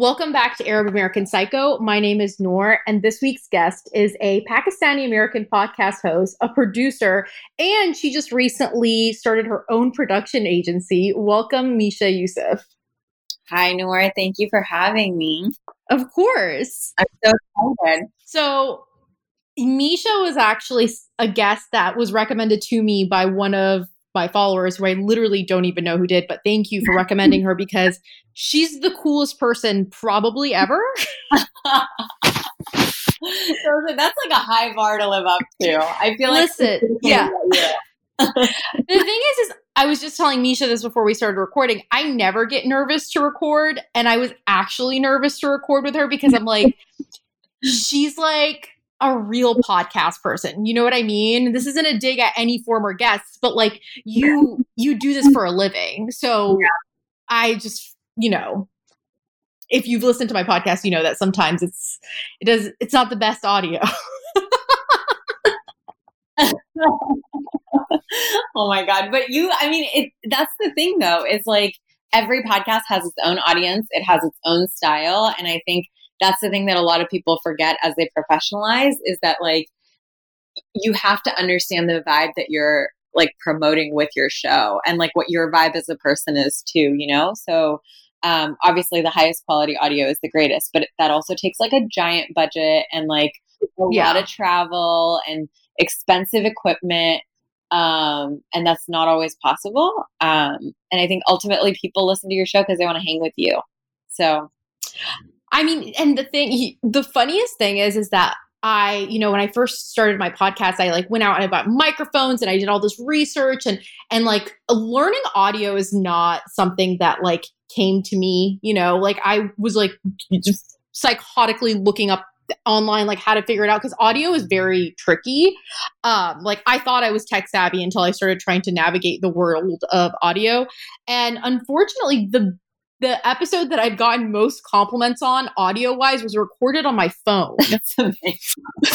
Welcome back to Arab American Psycho. My name is Noor, and this week's guest is a Pakistani American podcast host, a producer, and she just recently started her own production agency. Welcome, Misha Euceph. Hi, Noor. Thank you for having me. Of course. I'm so excited. So, Misha was actually a guest that was recommended to me by one of my followers who I literally don't even know who did, but thank you for recommending her because she's the coolest person probably ever. so that's like a high bar to live up to. I feel like listen, yeah. the thing is, is I was just telling Misha this before we started recording. I never get nervous to record, and I was actually nervous to record with her because I'm like, she's like a real podcast person. You know what I mean? This isn't a dig at any former guests, but like you you do this for a living. So yeah. I just, you know, if you've listened to my podcast, you know that sometimes it's it does it's not the best audio. oh my god. But you I mean it that's the thing though, is like every podcast has its own audience, it has its own style and I think that's the thing that a lot of people forget as they professionalize is that like you have to understand the vibe that you're like promoting with your show and like what your vibe as a person is too, you know? So um, obviously the highest quality audio is the greatest, but that also takes like a giant budget and like a yeah. lot of travel and expensive equipment. Um, and that's not always possible. Um, and I think ultimately people listen to your show because they want to hang with you. So I mean, and the thing, the funniest thing is, is that I, you know, when I first started my podcast, I like went out and I bought microphones and I did all this research and and like learning audio is not something that like came to me, you know, like I was like just psychotically looking up online like how to figure it out because audio is very tricky. Um like i thought i was tech savvy until i started trying to navigate the world of audio. And unfortunately the the episode that I've gotten most compliments on audio wise was recorded on my phone. That's amazing.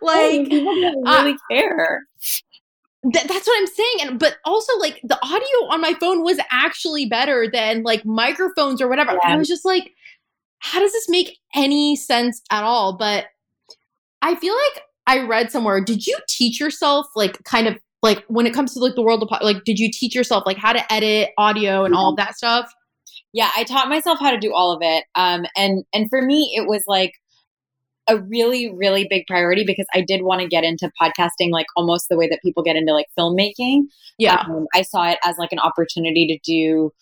like, people don't really uh, care. Th- that's what I'm saying. And but also like the audio on my phone was actually better than like microphones or whatever. Yeah. I was just like, how does this make any sense at all? But I feel like I read somewhere, did you teach yourself like kind of like when it comes to like the world of like did you teach yourself like how to edit audio and all of that stuff? Yeah i taught myself how to do all of it um and and for me it was like a really really big priority because i did want to get into podcasting like almost the way that people get into like filmmaking. Yeah. Um, i saw it as like an opportunity to do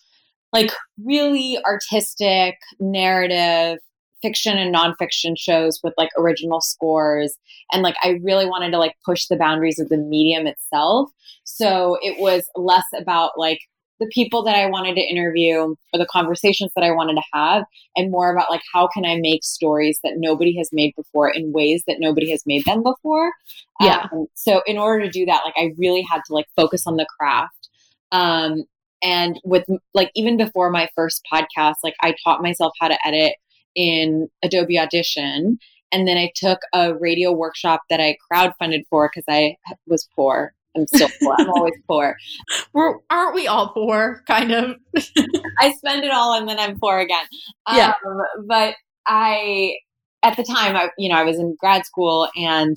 like really artistic narrative fiction and nonfiction shows with like original scores. And like i really wanted to like push the boundaries of the medium itself. So it was less about like the people that i wanted to interview or the conversations that i wanted to have and more about like how can i make stories that nobody has made before in ways that nobody has made them before? Yeah. Um, so in order to do that like i really had to like focus on the craft. Um and with like even before my first podcast like i taught myself how to edit in Adobe Audition. And then I took a radio workshop that I crowdfunded for because I was poor. I'm still poor. I'm always poor. We're, aren't we all poor? Kind of. I spend it all and then I'm poor again. Yeah. Um, but I, at the time, I, you know, I was in grad school and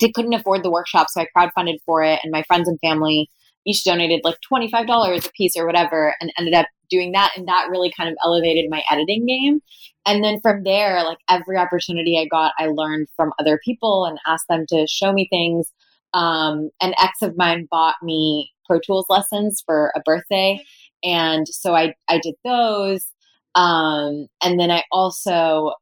they couldn't afford the workshop, so I crowdfunded for it. And my friends and family each donated like $25 a piece or whatever and ended up doing that. And that really kind of elevated my editing game. And then from there, like every opportunity I got, I learned from other people and asked them to show me things. Um, an ex of mine bought me Pro Tools lessons for a birthday. And so I, I did those. Um, and then I also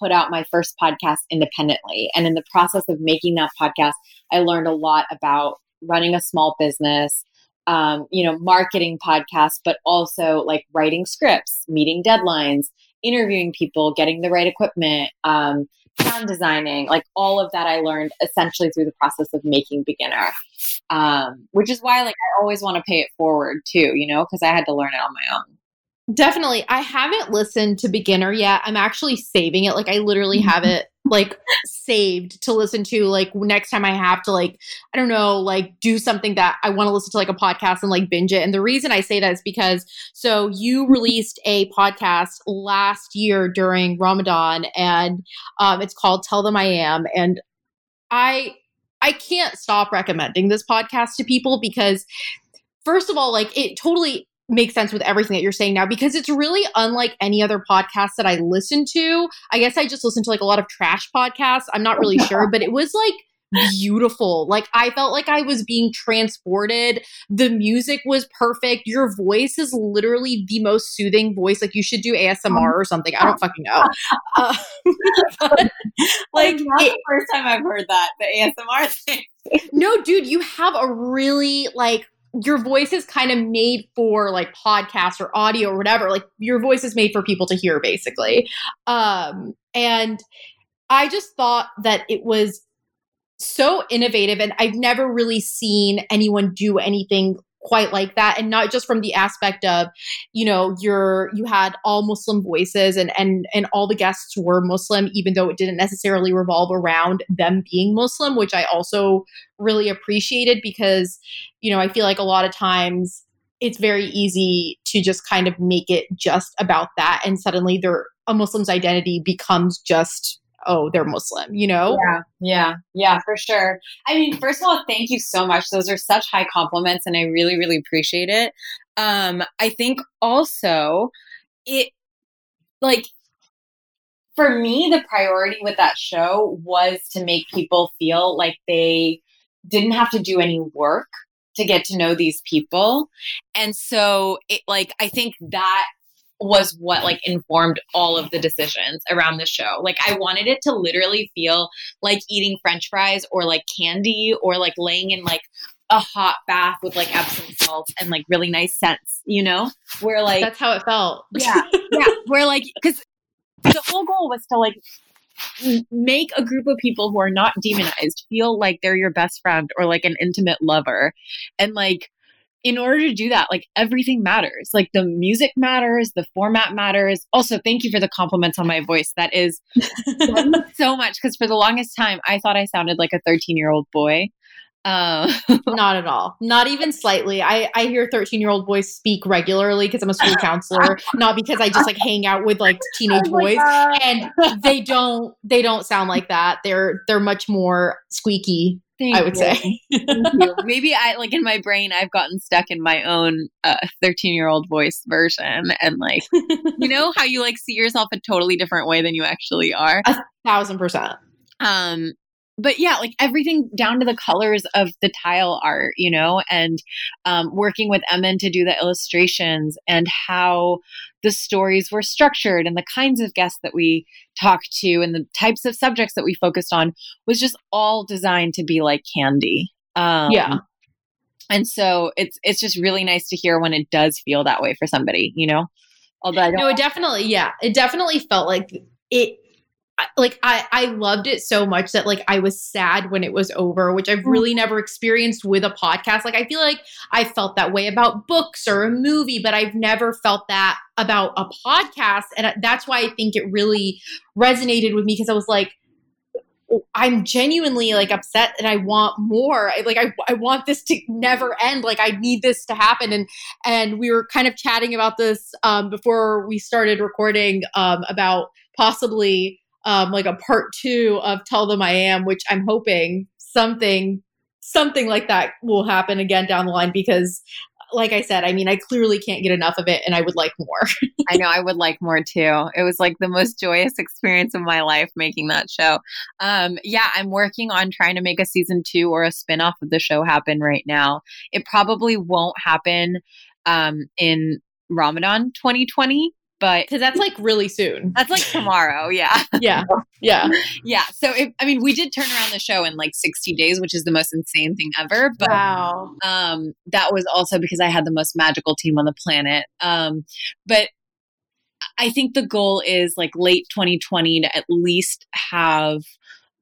put out my first podcast independently. And in the process of making that podcast, I learned a lot about running a small business, um, you know, marketing podcasts, but also like writing scripts, meeting deadlines, interviewing people, getting the right equipment, um, sound designing, like all of that I learned essentially through the process of making beginner. Um, which is why like I always want to pay it forward too, you know, because I had to learn it on my own. Definitely. I haven't listened to beginner yet. I'm actually saving it. Like I literally have it like saved to listen to like next time I have to like I don't know like do something that I want to listen to like a podcast and like binge it. And the reason I say that is because so you released a podcast last year during Ramadan and um it's called Tell Them I Am and I I can't stop recommending this podcast to people because first of all like it totally makes sense with everything that you're saying now because it's really unlike any other podcast that I listen to. I guess I just listen to like a lot of trash podcasts. I'm not really sure, but it was like beautiful. Like I felt like I was being transported. The music was perfect. Your voice is literally the most soothing voice. Like you should do ASMR or something. I don't fucking know. Uh, but, like it, the first time I've heard that the ASMR thing. no, dude, you have a really like your voice is kind of made for like podcast or audio or whatever. Like your voice is made for people to hear basically. Um, and I just thought that it was so innovative and I've never really seen anyone do anything quite like that and not just from the aspect of you know you're you had all muslim voices and and and all the guests were muslim even though it didn't necessarily revolve around them being muslim which i also really appreciated because you know i feel like a lot of times it's very easy to just kind of make it just about that and suddenly their a muslim's identity becomes just oh, they're Muslim, you know? Yeah, yeah, yeah, for sure. I mean, first of all, thank you so much. Those are such high compliments, and I really, really appreciate it. Um, I think also it, like, for me, the priority with that show was to make people feel like they didn't have to do any work to get to know these people. And so it like I think that was what like informed all of the decisions around the show. Like I wanted it to literally feel like eating french fries or like candy or like laying in like a hot bath with like Epsom salt and like really nice scents, you know? Where like That's how it felt. yeah. Yeah, where like cuz the whole goal was to like make a group of people who are not demonized feel like they're your best friend or like an intimate lover and like in order to do that, like everything matters. Like the music matters, the format matters. Also, thank you for the compliments on my voice. That is so much because for the longest time, I thought I sounded like a 13 year old boy. Uh, not at all. Not even slightly. I, I hear 13 year old boys speak regularly because I'm a school counselor, not because I just like hang out with like teenage oh boys. God. And they don't they don't sound like that. They're they're much more squeaky Thank I would you. say. Maybe I like in my brain I've gotten stuck in my own 13 uh, year old voice version and like you know how you like see yourself a totally different way than you actually are. A thousand percent. Um but yeah, like everything down to the colors of the tile art, you know, and um, working with Emin to do the illustrations and how the stories were structured and the kinds of guests that we talked to and the types of subjects that we focused on was just all designed to be like candy. Um, yeah. And so it's it's just really nice to hear when it does feel that way for somebody, you know. Although I don't no, it definitely, yeah, it definitely felt like it like I I loved it so much that like I was sad when it was over, which I've really mm. never experienced with a podcast. Like I feel like I felt that way about books or a movie, but I've never felt that about a podcast, and that's why I think it really resonated with me because I was like. I'm genuinely like upset and I want more. I, like I, I want this to never end. Like I need this to happen. And and we were kind of chatting about this um, before we started recording um, about possibly um, like a part two of Tell Them I Am, which I'm hoping something something like that will happen again down the line because like I said, I mean, I clearly can't get enough of it and I would like more. I know I would like more too. It was like the most joyous experience of my life making that show. Um, yeah, I'm working on trying to make a season two or a spinoff of the show happen right now. It probably won't happen um, in Ramadan 2020 but because that's like really soon. That's like tomorrow. Yeah. yeah. Yeah. Yeah. So, it, I mean, we did turn around the show in like 60 days, which is the most insane thing ever. But wow. um, that was also because I had the most magical team on the planet. Um, but I think the goal is like late 2020 to at least have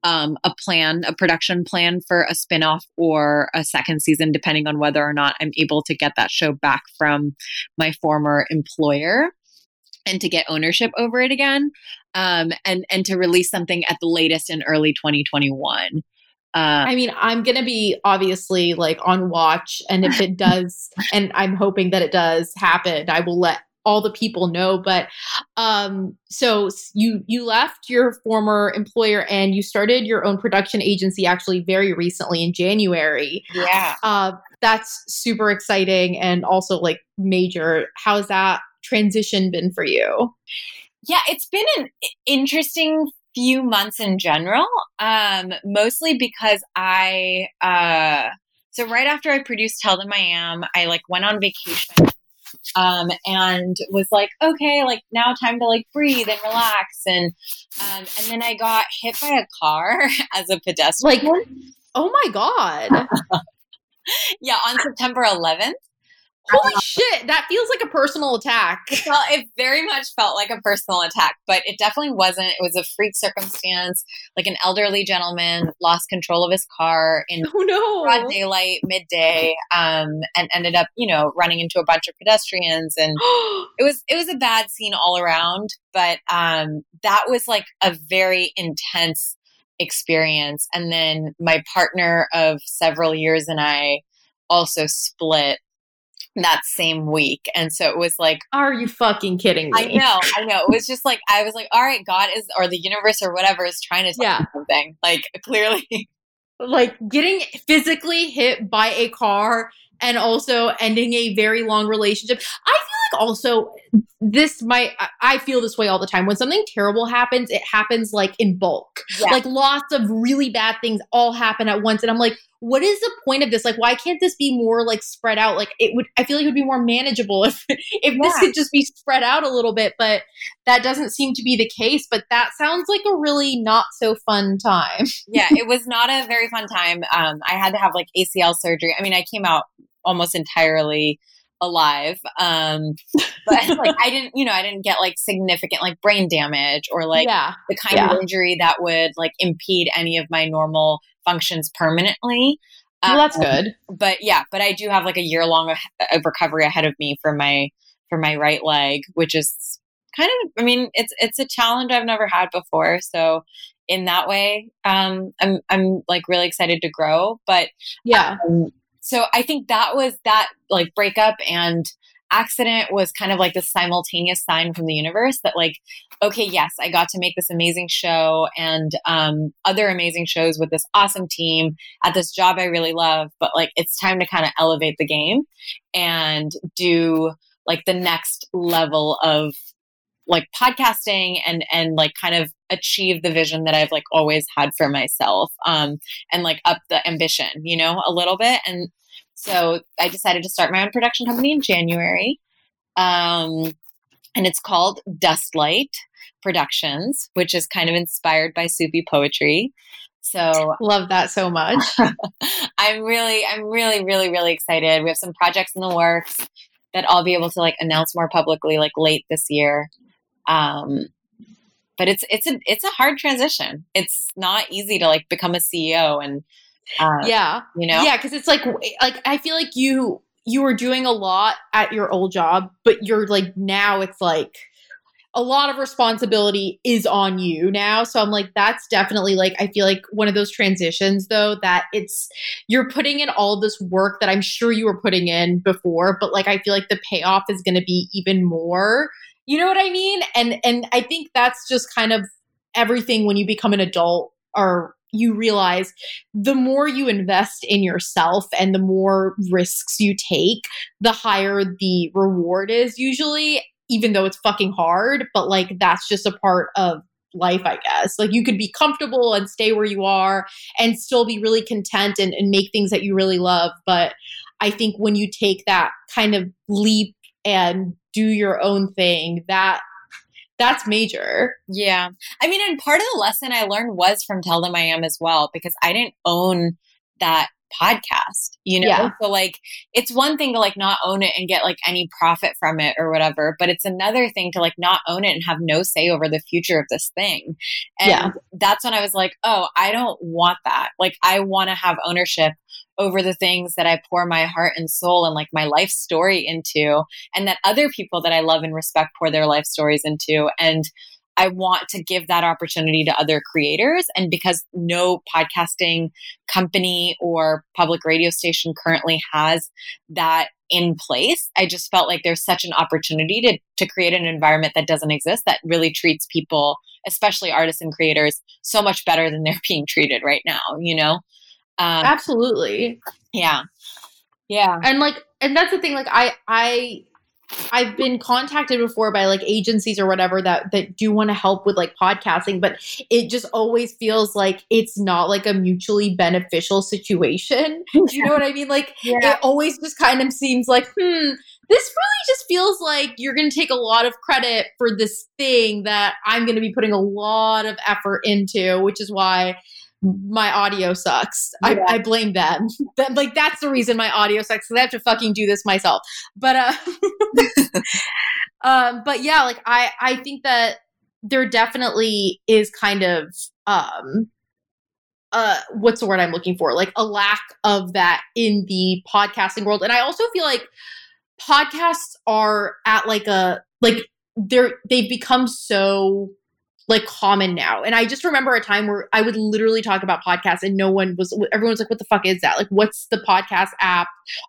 um, a plan, a production plan for a spinoff or a second season, depending on whether or not I'm able to get that show back from my former employer. And to get ownership over it again um, and and to release something at the latest in early 2021 uh, I mean, I'm going to be obviously like on watch. And if it does, and I'm hoping that it does happen, I will let all the people know but um so you you left your former employer and you started your own production agency actually very recently in January. Yeah. Uh that's super exciting and also like major. How's that transition been for you? Yeah it's been an interesting few months in general, um, mostly because I, uh, so right after I produced Tell Them I Am, I like went on vacation um, and was like, okay, like now time to like breathe and relax. And, um, and then I got hit by a car as a pedestrian. Like, oh my God. yeah, on September 11th. Holy shit, that feels like a personal attack. Well, it very much felt like a personal attack, but it definitely wasn't. It was a freak circumstance. Like an elderly gentleman lost control of his car in oh, no. broad daylight, midday, um, and ended up, you know, running into a bunch of pedestrians. And it was it was a bad scene all around. But um, that was like a very intense experience. And then my partner of several years and I also split that same week. And so it was like, Are you fucking kidding me? I know, I know. It was just like, I was like, All right, God is, or the universe or whatever is trying to tell yeah. something. Like, clearly. Like getting physically hit by a car and also ending a very long relationship. I feel like also this might I feel this way all the time. When something terrible happens, it happens like in bulk. Yeah. Like lots of really bad things all happen at once and I'm like, what is the point of this? Like why can't this be more like spread out? Like it would I feel like it would be more manageable if if yeah. this could just be spread out a little bit, but that doesn't seem to be the case, but that sounds like a really not so fun time. yeah, it was not a very fun time. Um I had to have like ACL surgery. I mean, I came out almost entirely alive. Um, but like I didn't, you know, I didn't get like significant like brain damage or like yeah. the kind yeah. of injury that would like impede any of my normal functions permanently. Well, that's um, good. But yeah, but I do have like a year long of recovery ahead of me for my for my right leg, which is kind of I mean, it's it's a challenge I've never had before. So in that way, um I'm I'm like really excited to grow, but yeah. Um, so I think that was that like breakup and accident was kind of like the simultaneous sign from the universe that like okay yes i got to make this amazing show and um, other amazing shows with this awesome team at this job i really love but like it's time to kind of elevate the game and do like the next level of like podcasting and and like kind of achieve the vision that I've like always had for myself um and like up the ambition, you know, a little bit and so I decided to start my own production company in January. Um and it's called Dustlight Productions, which is kind of inspired by Sufi poetry. So love that so much. I'm really, I'm really, really, really excited. We have some projects in the works that I'll be able to like announce more publicly like late this year. Um, but it's it's a it's a hard transition. It's not easy to like become a CEO and uh, yeah, you know, yeah, because it's like like I feel like you you were doing a lot at your old job, but you're like now it's like a lot of responsibility is on you now. So I'm like, that's definitely like, I feel like one of those transitions though, that it's, you're putting in all this work that I'm sure you were putting in before, but like, I feel like the payoff is going to be even more you know what I mean? And and I think that's just kind of everything when you become an adult or you realize the more you invest in yourself and the more risks you take, the higher the reward is usually, even though it's fucking hard. But like that's just a part of life, I guess. Like you could be comfortable and stay where you are and still be really content and, and make things that you really love. But I think when you take that kind of leap and do your own thing that that's major. Yeah. I mean, and part of the lesson I learned was from Tell Them I Am as well, because I didn't own that podcast, you know? Yeah. So like it's one thing to like not own it and get like any profit from it or whatever, but it's another thing to like not own it and have no say over the future of this thing. And yeah. that's when I was like, oh, I don't want that. Like I want to have ownership over the things that I pour my heart and soul and like my life story into, and that other people that I love and respect pour their life stories into. And I want to give that opportunity to other creators. And because no podcasting company or public radio station currently has that in place, I just felt like there's such an opportunity to, to create an environment that doesn't exist that really treats people, especially artists and creators, so much better than they're being treated right now, you know? Um, Absolutely. Yeah. Yeah. And like, and that's the thing, like, I, I, I've been contacted before by like agencies or whatever that that do want to help with like podcasting, but it just always feels like it's not like a mutually beneficial situation. Do you know what I mean? Like yeah. it always just kind of seems like, hmm, this really just feels like you're going to take a lot of credit for this thing that I'm going to be putting a lot of effort into, which is why my audio sucks. Yeah. I, I, blame them. That, like that's the reason my audio sucks. Because I have to fucking do this myself. But uh, um, but yeah, like I I think that there definitely is kind of um uh what's the word I'm looking for? Like a lack of that in the podcasting world. And I also feel like podcasts are at like a like they're they've become so like common now. And I just remember a time where I would literally talk about podcasts and no one was everyone's like what the fuck is that? Like what's the podcast app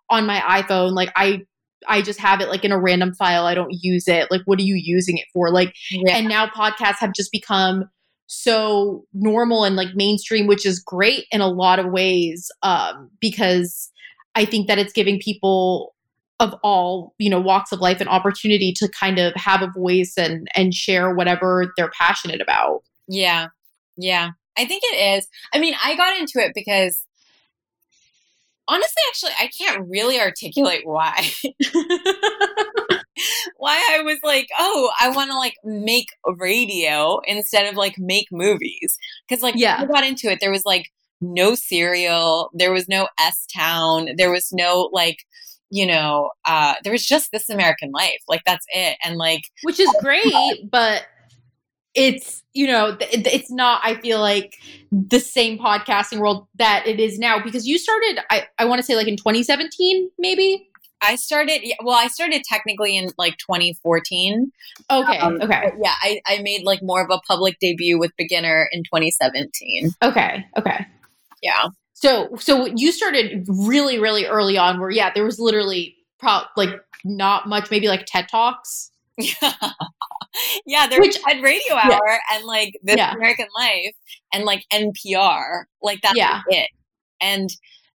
on my iPhone? Like I I just have it like in a random file. I don't use it. Like what are you using it for? Like yeah. and now podcasts have just become so normal and like mainstream which is great in a lot of ways um because I think that it's giving people of all you know walks of life an opportunity to kind of have a voice and and share whatever they're passionate about. Yeah. Yeah. I think it is. I mean i got into it because honestly actually i can't really articulate why. Why i was like oh i want to like make radio instead of like make movies. Because like yeah i got into it there was like no serial there was no s town there was no like you know, uh, there was just this American life. Like that's it. And like, which is great, but it's, you know, it's not, I feel like the same podcasting world that it is now because you started, I, I want to say like in 2017, maybe. I started, well, I started technically in like 2014. Okay. Um, okay. Yeah. I, I made like more of a public debut with Beginner in 2017. Okay. Okay. Yeah. So so you started really really early on where yeah there was literally pro- like not much maybe like TED Talks. Yeah. yeah, there Which, was Radio Hour yeah. and like This yeah. American Life and like NPR. Like that's yeah. it. And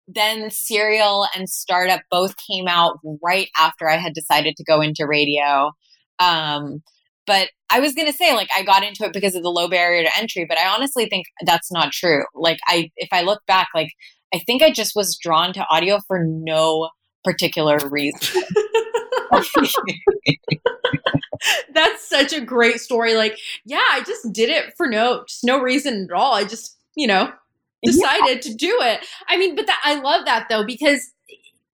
then Serial and Startup both came out right after I had decided to go into radio. Um, but I was going to say, like, I got into it because of the low barrier to entry, but I honestly think that's not true. Like, I, if I look back, like, I think I just was drawn to audio for no particular reason. that's such a great story. Like, yeah, I just did it for no, just no reason at all. I just, you know, decided yeah. to do it. I mean, but that, I love that though, because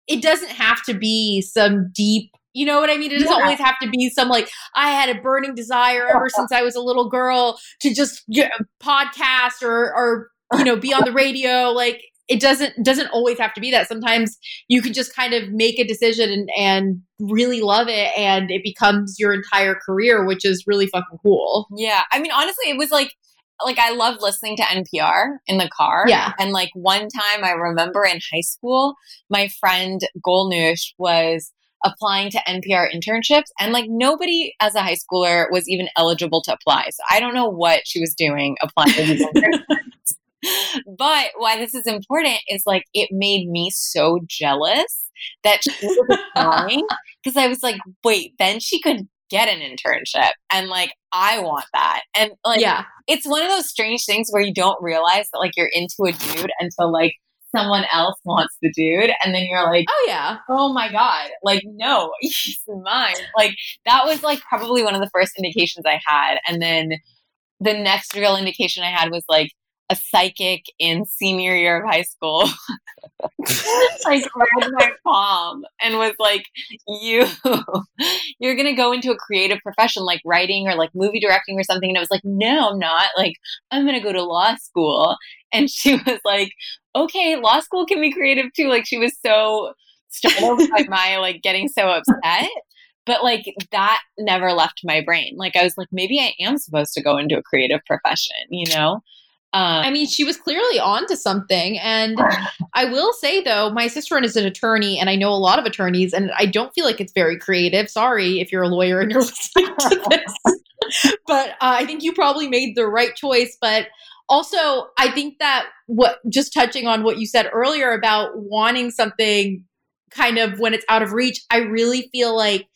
it doesn't have to be some deep you know what I mean? It doesn't yeah. always have to be some like I had a burning desire ever since I was a little girl to just get a podcast or or you know be on the radio. Like it doesn't doesn't always have to be that. Sometimes you can just kind of make a decision and, and really love it, and it becomes your entire career, which is really fucking cool. Yeah, I mean, honestly, it was like like I love listening to NPR in the car. Yeah. And like one time I remember in high school, my friend Golnush was applying to NPR internships and like nobody as a high schooler was even eligible to apply. So I don't know what she was doing applying to these internships. But why this is important is like it made me so jealous that she was applying because I was like, wait, then she could get an internship and like I want that. And like yeah. it's one of those strange things where you don't realize that like you're into a dude until like someone else wants the dude and then you're like oh yeah. Oh my god. Like no he's mine. Like that was like probably one of the first indications i had and then the next real indication i had was like a psychic in senior year of high school. Like read my palm and was like you you're gonna go into a creative profession like writing or like movie directing or something and i was like no i'm not. Like i'm gonna go to law school. And she was like okay law school can be creative too like she was so startled by my like getting so upset but like that never left my brain like i was like maybe i am supposed to go into a creative profession you know um, I mean, she was clearly on to something. And I will say, though, my sister is an attorney, and I know a lot of attorneys, and I don't feel like it's very creative. Sorry if you're a lawyer and you're listening to this. but uh, I think you probably made the right choice. But also, I think that what just touching on what you said earlier about wanting something kind of when it's out of reach, I really feel like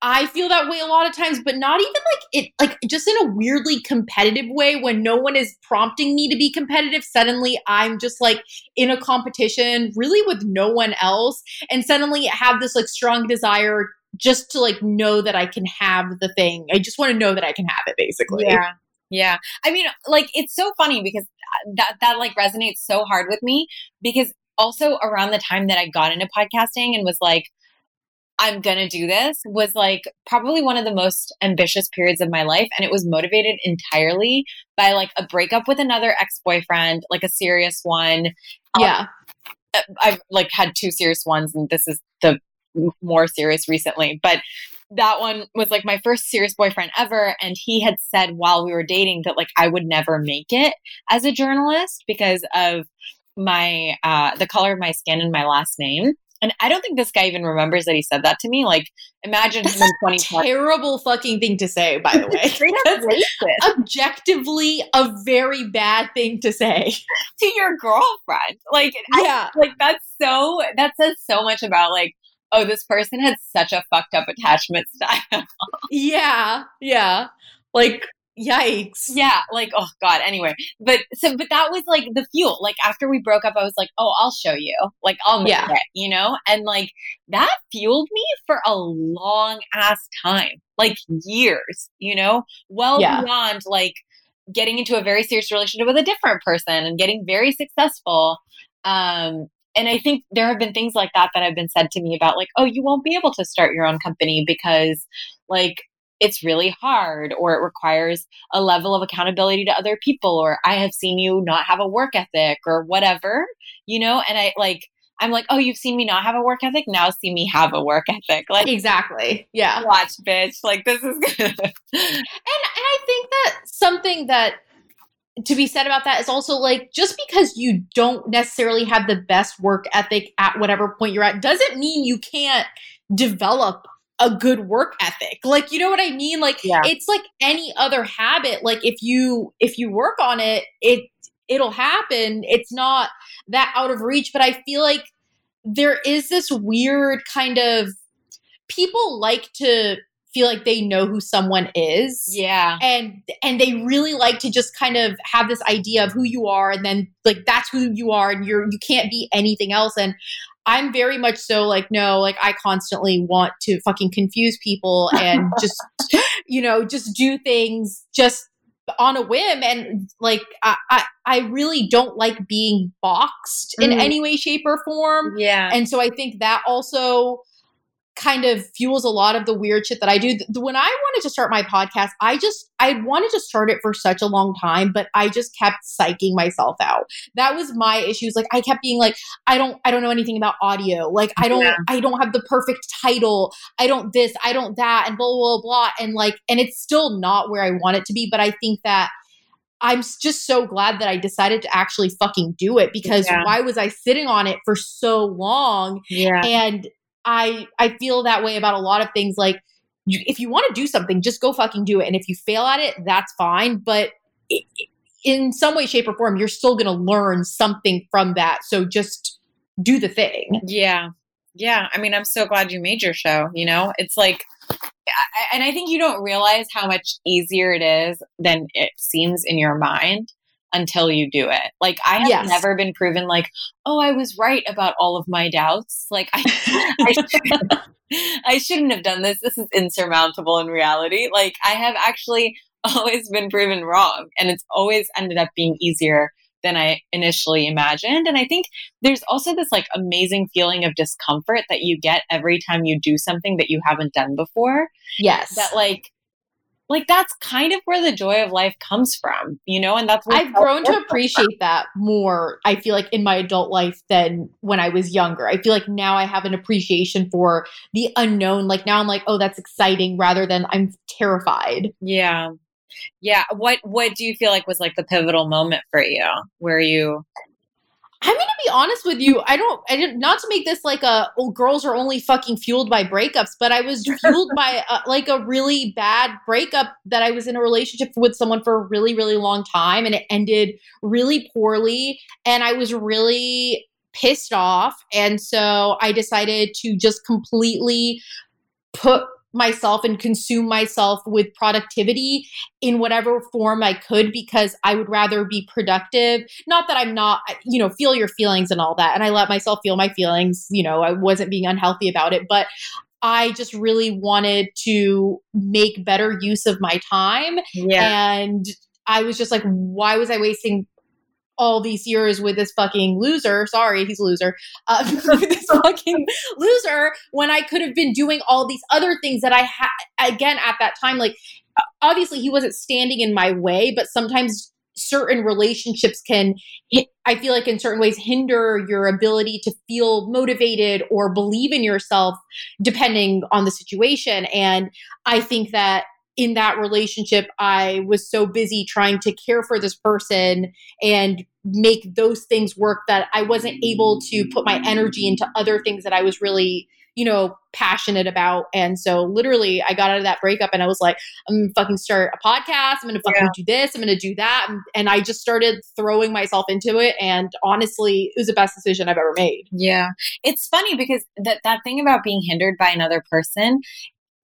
I feel that way a lot of times, but not even like it, like just in a weirdly competitive way when no one is prompting me to be competitive. Suddenly I'm just like in a competition, really with no one else. And suddenly have this like strong desire just to like know that I can have the thing. I just want to know that I can have it basically. Yeah. Yeah. I mean, like it's so funny because uh, that that like resonates so hard with me because also around the time that I got into podcasting and was like, I'm going to do this was like probably one of the most ambitious periods of my life. And it was motivated entirely by like a breakup with another ex boyfriend, like a serious one. Um, yeah. Um, I've like had two serious ones, and this is the more serious recently. But that one was like my first serious boyfriend ever. And he had said while we were dating that like I would never make it as a journalist because of my, uh, the color of my skin and my last name. And I don't think this guy even remembers that he said that to me. Like, imagine That's him in 2020. Terrible fucking thing to say, by the way. That's objectively a very bad thing to say to your girlfriend. Like, yeah, I, like that's so that says so much about like, oh, this person had such a fucked up attachment style. yeah, yeah. Like Yikes. Yeah, like oh god. Anyway, but so but that was like the fuel. Like after we broke up, I was like, oh, I'll show you. Like I'll make yeah. it, you know. And like that fueled me for a long ass time, like years, you know, well yeah. beyond like getting into a very serious relationship with a different person and getting very successful. Um, and I think there have been things like that that have been said to me about like, oh, you won't be able to start your own company because like it's really hard or it requires a level of accountability to other people or I have seen you not have a work ethic or whatever, you know, and I like I'm like, "Oh, you've seen me not have a work ethic, now see me have a work ethic." Like Exactly. Yeah. Watch, bitch. Like this is good. and and I think that something that to be said about that is also like just because you don't necessarily have the best work ethic at whatever point you're at doesn't mean you can't develop a good work ethic. Like, you know what I mean? Like yeah. it's like any other habit. Like if you if you work on it, it it'll happen. It's not that out of reach, but I feel like there is this weird kind of people like to feel like they know who someone is. Yeah. And and they really like to just kind of have this idea of who you are and then like that's who you are and you're you can't be anything else and I'm very much so like, no, like I constantly want to fucking confuse people and just, you know, just do things just on a whim. And like, I, I, I really don't like being boxed in mm. any way, shape, or form. Yeah. And so I think that also kind of fuels a lot of the weird shit that I do. When I wanted to start my podcast, I just I wanted to start it for such a long time, but I just kept psyching myself out. That was my issues. Like I kept being like, I don't I don't know anything about audio. Like I don't yeah. I don't have the perfect title. I don't this, I don't that, and blah blah blah. And like, and it's still not where I want it to be. But I think that I'm just so glad that I decided to actually fucking do it because yeah. why was I sitting on it for so long? Yeah. And I I feel that way about a lot of things. Like, you, if you want to do something, just go fucking do it. And if you fail at it, that's fine. But it, in some way, shape, or form, you're still going to learn something from that. So just do the thing. Yeah. Yeah. I mean, I'm so glad you made your show. You know, it's like, and I think you don't realize how much easier it is than it seems in your mind until you do it. Like I have yes. never been proven like, oh, I was right about all of my doubts. Like I, I, shouldn't, I shouldn't have done this. This is insurmountable in reality. Like I have actually always been proven wrong and it's always ended up being easier than I initially imagined. And I think there's also this like amazing feeling of discomfort that you get every time you do something that you haven't done before. Yes. That like like that's kind of where the joy of life comes from, you know, and that's I've grown to appreciate that more. I feel like in my adult life than when I was younger. I feel like now I have an appreciation for the unknown. Like now I'm like, oh, that's exciting rather than I'm terrified. Yeah. Yeah. What what do you feel like was like the pivotal moment for you where you I'm gonna be honest with you. I don't. I did not Not to make this like a oh, girls are only fucking fueled by breakups, but I was fueled by a, like a really bad breakup that I was in a relationship with someone for a really really long time, and it ended really poorly, and I was really pissed off, and so I decided to just completely put myself and consume myself with productivity in whatever form I could because I would rather be productive. Not that I'm not, you know, feel your feelings and all that. And I let myself feel my feelings. You know, I wasn't being unhealthy about it, but I just really wanted to make better use of my time. Yeah. And I was just like, why was I wasting all these years with this fucking loser. Sorry, he's a loser. Uh, this fucking loser when I could have been doing all these other things that I had again at that time. Like, obviously, he wasn't standing in my way, but sometimes certain relationships can i feel like in certain ways hinder your ability to feel motivated or believe in yourself depending on the situation and i think that in that relationship, I was so busy trying to care for this person and make those things work that I wasn't able to put my energy into other things that I was really, you know, passionate about. And so literally I got out of that breakup and I was like, I'm gonna fucking start a podcast. I'm gonna fucking yeah. do this. I'm gonna do that. And, and I just started throwing myself into it. And honestly, it was the best decision I've ever made. Yeah. It's funny because that, that thing about being hindered by another person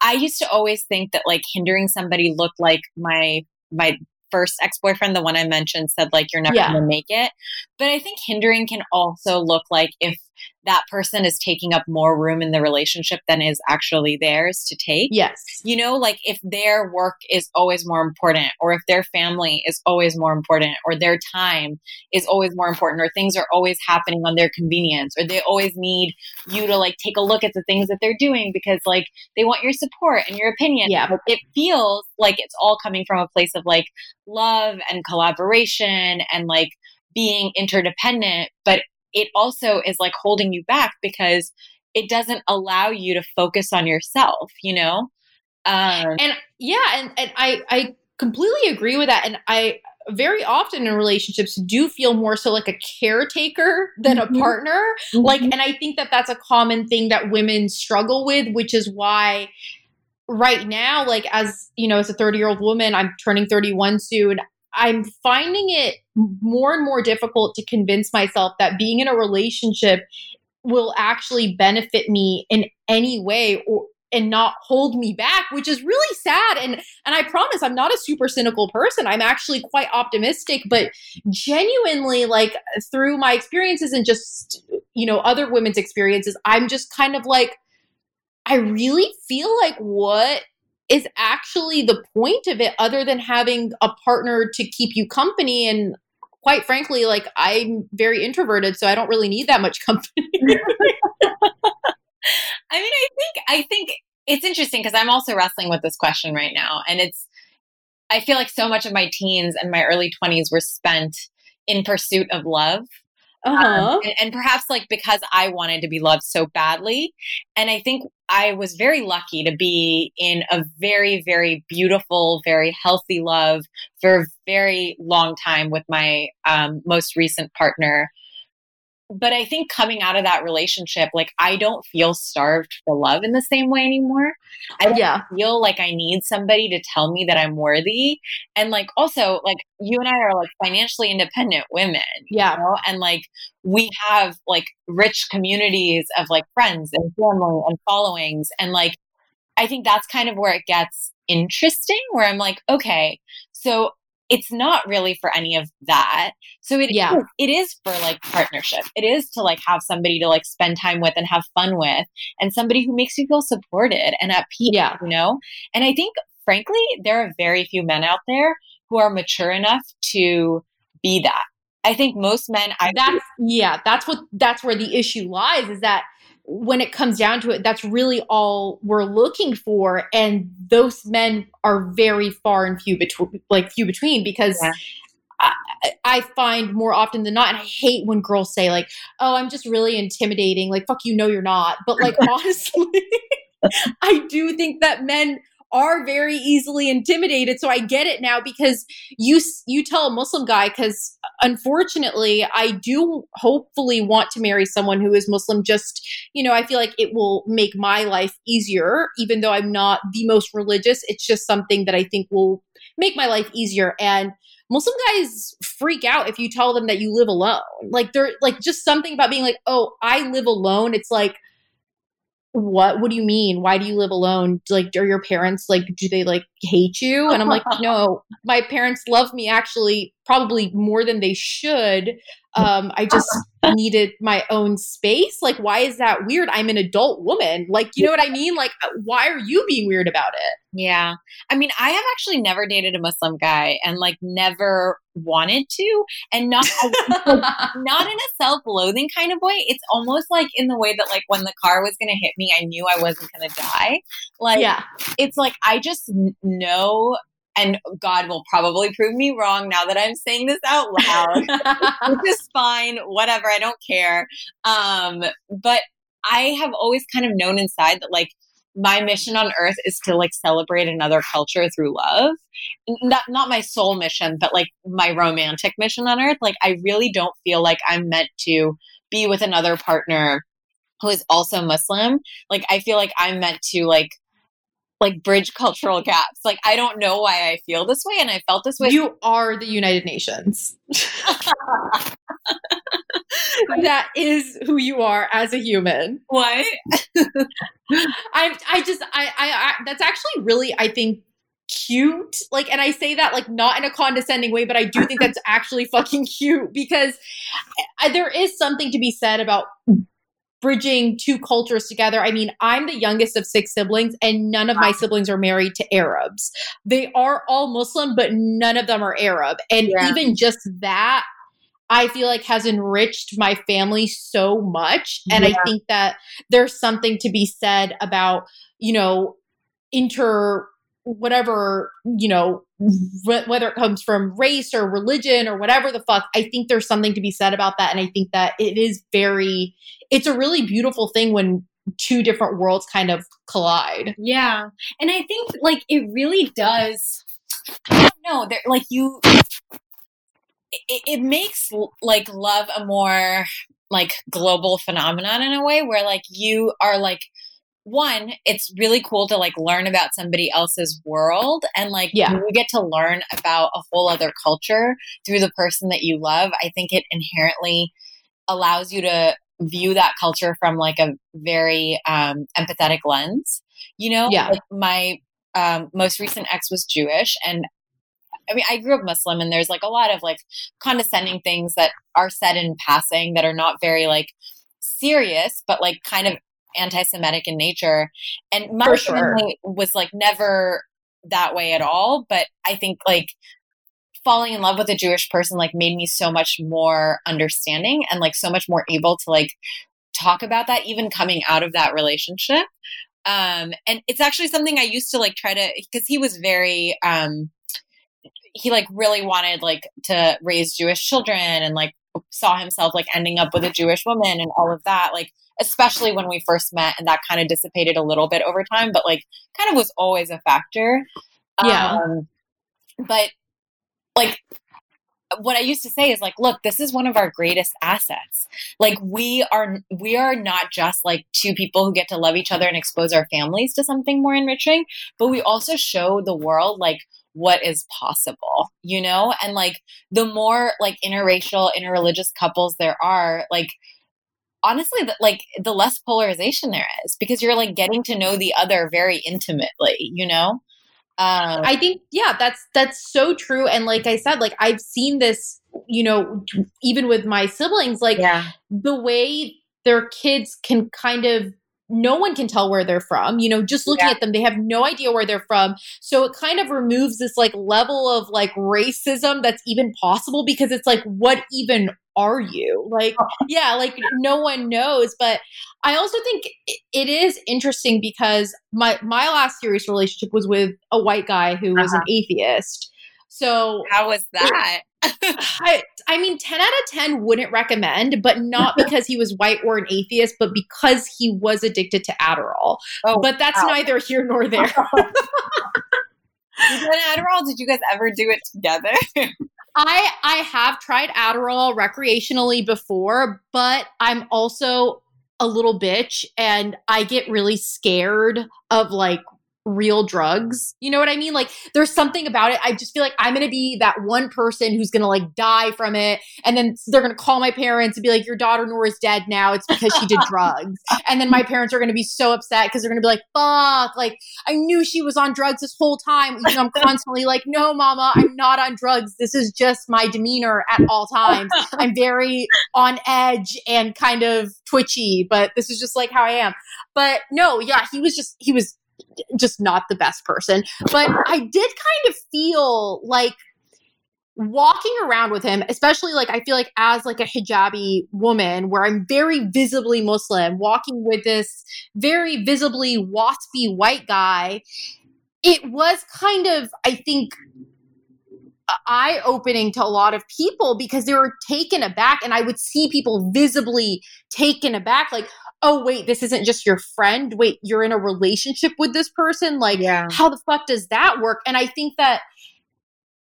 I used to always think that like hindering somebody looked like my my first ex-boyfriend, the one I mentioned, said like you're never yeah. gonna make it. But I think hindering can also look like if that person is taking up more room in the relationship than is actually theirs to take. Yes. You know, like if their work is always more important, or if their family is always more important, or their time is always more important, or things are always happening on their convenience, or they always need you to like take a look at the things that they're doing because like they want your support and your opinion. Yeah. It feels like it's all coming from a place of like love and collaboration and like being interdependent, but it also is like holding you back because it doesn't allow you to focus on yourself, you know? Um, and yeah, and, and I, I completely agree with that. And I very often in relationships do feel more so like a caretaker than mm-hmm. a partner. Mm-hmm. Like, and I think that that's a common thing that women struggle with, which is why right now, like as you know, as a 30 year old woman, I'm turning 31 soon. I'm finding it more and more difficult to convince myself that being in a relationship will actually benefit me in any way or and not hold me back which is really sad. And and I promise I'm not a super cynical person. I'm actually quite optimistic but genuinely like through my experiences and just you know other women's experiences I'm just kind of like I really feel like what is actually the point of it other than having a partner to keep you company and quite frankly like i'm very introverted so i don't really need that much company i mean i think i think it's interesting because i'm also wrestling with this question right now and it's i feel like so much of my teens and my early 20s were spent in pursuit of love um, uh-huh. Um, and, and, perhaps like because I wanted to be loved so badly. And I think I was very lucky to be in a very, very beautiful, very healthy love for a very long time with my um, most recent partner but I think coming out of that relationship, like I don't feel starved for love in the same way anymore. I don't yeah. feel like I need somebody to tell me that I'm worthy. And like also, like you and I are like financially independent women. Yeah. know? And like we have like rich communities of like friends and family and followings. And like I think that's kind of where it gets interesting, where I'm like, okay, so it's not really for any of that. So it yeah. Is, it is for like partnership. It is to like have somebody to like spend time with and have fun with and somebody who makes you feel supported and at peace, yeah. you know? And I think frankly, there are very few men out there who are mature enough to be that. I think most men I That's yeah, that's what that's where the issue lies is that when it comes down to it, that's really all we're looking for. And those men are very far and few between like few between because Yeah. I, I find more often than not, and I hate when girls say like, "Oh, I'm just really intimidating." Like, "Fuck you, know you're not." But like, honestly, I do think that men are very easily intimidated. So I get it now because you you tell a Muslim guy because unfortunately I do hopefully want to marry someone who is Muslim. Just you know, I feel like it will make my life easier, even though I'm not the most religious. It's just something that I think will make my life easier and. Muslim guys freak out if you tell them that you live alone. Like they're like just something about being like, "Oh, I live alone." It's like what what do you mean? Why do you live alone? Like are your parents like do they like hate you? And i'm like no my parents love me actually probably more than they should. Um i just needed my own space. Like why is that weird? I'm an adult woman. Like you know what i mean? Like uh, why are you being weird about it? Yeah. I mean, I have actually never dated a Muslim guy and like never wanted to. And not not in a self-loathing kind of way. It's almost like in the way that like when the car was going to hit me, I knew I wasn't going to die. Like yeah. it's like I just n- know and God will probably prove me wrong now that I'm saying this out loud. which is fine, whatever, I don't care. Um, but I have always kind of known inside that like my mission on earth is to like celebrate another culture through love. Not not my soul mission, but like my romantic mission on earth. Like I really don't feel like I'm meant to be with another partner who is also Muslim. Like I feel like I'm meant to like like bridge cultural gaps. Like I don't know why I feel this way and I felt this way you are the united nations that is who you are as a human what? I I just I, I I that's actually really I think cute. Like, and I say that like not in a condescending way, but I do think that's actually fucking cute because I, there is something to be said about bridging two cultures together. I mean, I'm the youngest of six siblings, and none of my siblings are married to Arabs. They are all Muslim, but none of them are Arab. And Yeah. even just that, I feel like has enriched my family so much. And I think that there's something to be said about, you know, inter whatever you know wh- whether it comes from race or religion or whatever the fuck i think there's something to be said about that and i think that it is very it's a really beautiful thing when two different worlds kind of collide Yeah. And I think like it really does I don't like you it, it makes like love a more like global phenomenon in a way where like you are like one it's really cool to like learn about somebody else's world and like Yeah. when you get to learn about a whole other culture through the person that you love i think it inherently allows you to view that culture from like a very um, empathetic lens you know Yeah. like my um, most recent ex was jewish and I mean, I grew up Muslim, and there's like a lot of like condescending things that are said in passing that are not very like serious, but like kind of anti-Semitic in nature. And my sure. family was like never that way at all. But I think like falling in love with a Jewish person like made me so much more understanding and like so much more able to like talk about that even coming out of that relationship. Um, and it's actually something I used to like try to because he was very um he like really wanted like to raise Jewish children and like saw himself like ending up with a Jewish woman and all of that like especially when we first met and that kind of dissipated a little bit over time but like kind of was always a factor Yeah. um, but like what I used to say is like, look, this is one of our greatest assets. Like we are we are not just like two people who get to love each other and expose our families to something more enriching, but we also show the world like what is possible, you know? And like the more like interracial, interreligious couples there are, like honestly the, like the less polarization there is because you're like getting to know the other very intimately, you know? Um I think yeah, that's that's so true. And like I said, like I've seen this, you know, even with my siblings, like yeah. the way their kids can kind of no one can tell where they're from. You know, just looking Yeah. at them, they have no idea where they're from. So it kind of removes this like level of like racism that's even possible because it's like, what even are you? Like, yeah, like no one knows. But I also think it is interesting because my my last serious relationship was with a white guy who was an uh-huh. atheist. So How was that? I, I mean, 10 out of 10 wouldn't recommend, but not because he was white or an atheist, but because he was addicted to Adderall. Oh, but that's wow. neither here nor there. Adderall? Did you guys ever do it together? I I have tried Adderall recreationally before, but I'm also a little bitch and I get really scared of like real drugs. You know what I mean? Like there's something about it. I just feel like I'm going to be that one person who's going to like die from it and then they're going to call my parents and be like your daughter Nora's dead now. It's because she did drugs. And then my parents are going to be so upset cuz they're going to be like fuck, like I knew she was on drugs this whole time. Even though I'm constantly like, no, mama, I'm not on drugs. This is just my demeanor at all times. I'm very on edge and kind of twitchy, but this is just like how I am. But no, yeah, he was just, he was just not the best person. But I did kind of feel like walking around with him especially like i feel like as like a hijabi woman where i'm very visibly muslim walking with this very visibly waspy white guy it was kind of i think eye opening to a lot of people because they were taken aback and i would see people visibly taken aback like oh wait this isn't just your friend. Wait you're in a relationship with this person? Like yeah. how the fuck does that work? And i think that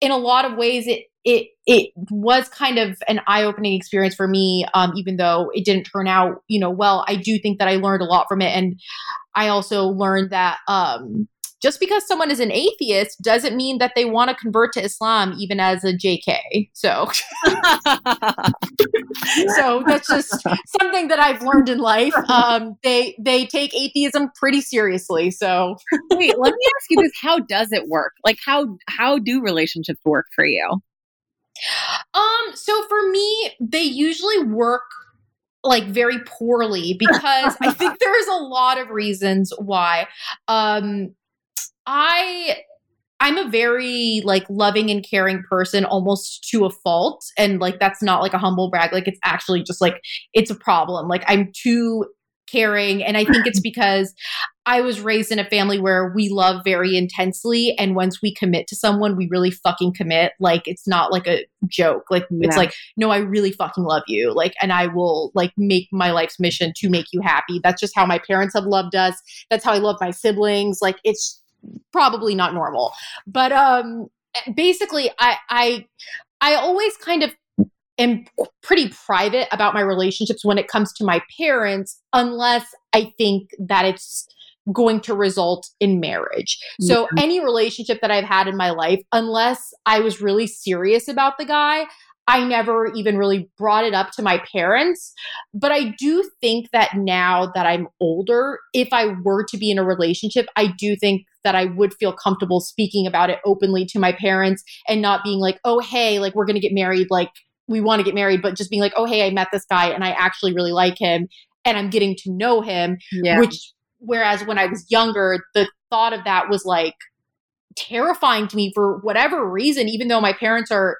in a lot of ways it it it was kind of an eye-opening experience for me um, even though it didn't turn out you know well. I do think that i learned a lot from it and i also learned that um, just because someone is an atheist doesn't mean that they want to convert to islam even as a jk so so that's just something that i've learned in life um, they they take atheism pretty seriously so Wait, let me ask you this: How does it work? Like, how how do relationships work for you? Um, so for me, they usually work like very poorly because I think there's a lot of reasons why. Um I I'm a very like loving and caring person almost to a fault and like that's not like a humble brag like it's actually just like it's a problem. Like I'm too caring and I think it's because I was raised in a family where we love very intensely and once we commit to someone we really fucking commit like it's not like a joke like it's like no I really fucking love you like and I will like make my life's mission to make you happy that's just how my parents have loved us that's how I love my siblings like it's probably not normal but um basically I I I always kind of am pretty private about my relationships when it comes to my parents unless I think that it's going to result in marriage. So any relationship that I've had in my life unless I was really serious about the guy I never even really brought it up to my parents. But I do think that now that I'm older, if I were to be in a relationship, I do think that I would feel comfortable speaking about it openly to my parents and not being like, oh, hey, like we're going to get married. Like we want to get married, but just being like, oh, hey, I met this guy and I actually really like him and I'm getting to know him. Yeah. Which, whereas when I was younger, the thought of that was like terrifying to me for whatever reason, even though my parents are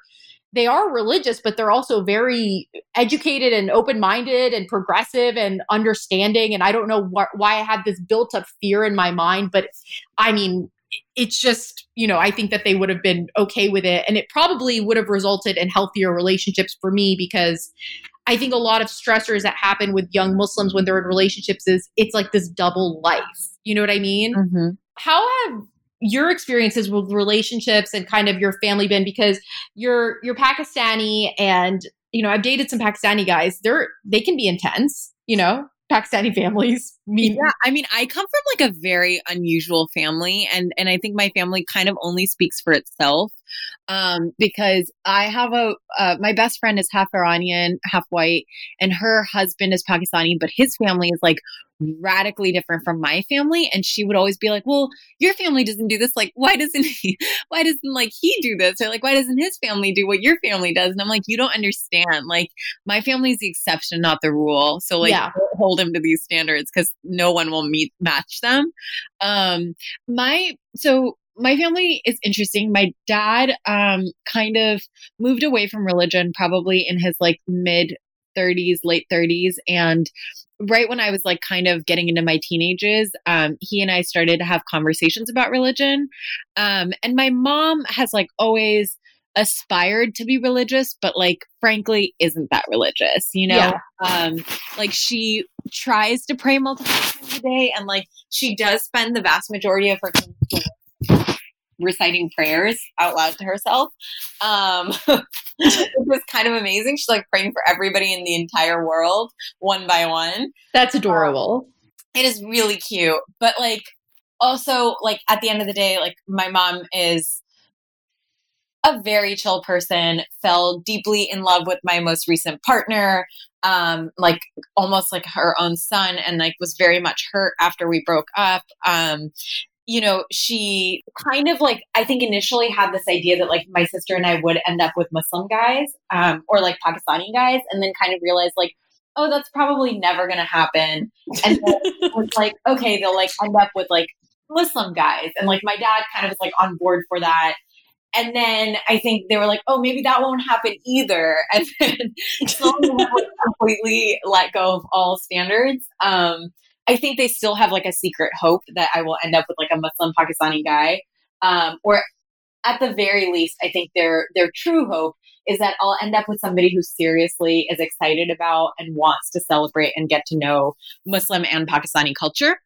they are religious, but they're also very educated and open minded and progressive and understanding. And I don't know wh- why I had this built up fear in my mind, but I mean, it's just, you know, I think that they would have been okay with it. And it probably would have resulted in healthier relationships for me because I think a lot of stressors that happen with young Muslims when they're in relationships is it's like this double life. You know what I mean? Mhm. how have your experiences with relationships and kind of your family been because you're you're Pakistani and you know I've dated some Pakistani guys they're they can be intense you know Pakistani families mean Yeah, I mean, I come from like a very unusual family, and and I think my family kind of only speaks for itself. Um, because I have a uh, my best friend is half Iranian, half white, and her husband is Pakistani, but his family is like radically different from my family and she would always be like well your family doesn't do this like why doesn't he why doesn't like he do this? Or like why doesn't his family do what your family does? And i'm like you don't understand like my family is the exception not the rule so like yeah. hold him to these standards because no one will meet match them. Um my so my family is interesting. My dad um kind of moved away from religion probably in his like mid 30s, late 30s and right when I was like kind of getting into my teenagers, um, he and I started to have conversations about religion. Um, and my mom has like always aspired to be religious, but like frankly isn't that religious, you know? Yeah. Um, like she tries to pray multiple times a day and like she does spend the vast majority of her time reciting prayers out loud to herself. Um, it was kind of amazing. She's like praying for everybody in the entire world one by one. That's adorable. Um, it is really cute. But like also like at the end of the day, like my mom is a very chill person, fell deeply in love with my most recent partner, um, like almost like her own son, and like was very much hurt after we broke up. Um, you know, she kind of like, I think initially had this idea that like my sister and I would end up with Muslim guys um, or like Pakistani guys, and then kind of realized like, oh, that's probably never going to happen. And was like, okay, they'll like end up with like Muslim guys. And like my dad kind of was like on board for that. And then I think they were like, oh, maybe that won't happen either. And then completely let go of all standards. Um, I think they still have like a secret hope that I will end up with like a Muslim Pakistani guy. Um, or at the very least, I think their their true hope is that I'll end up with somebody who seriously is excited about and wants to celebrate and get to know Muslim and Pakistani culture.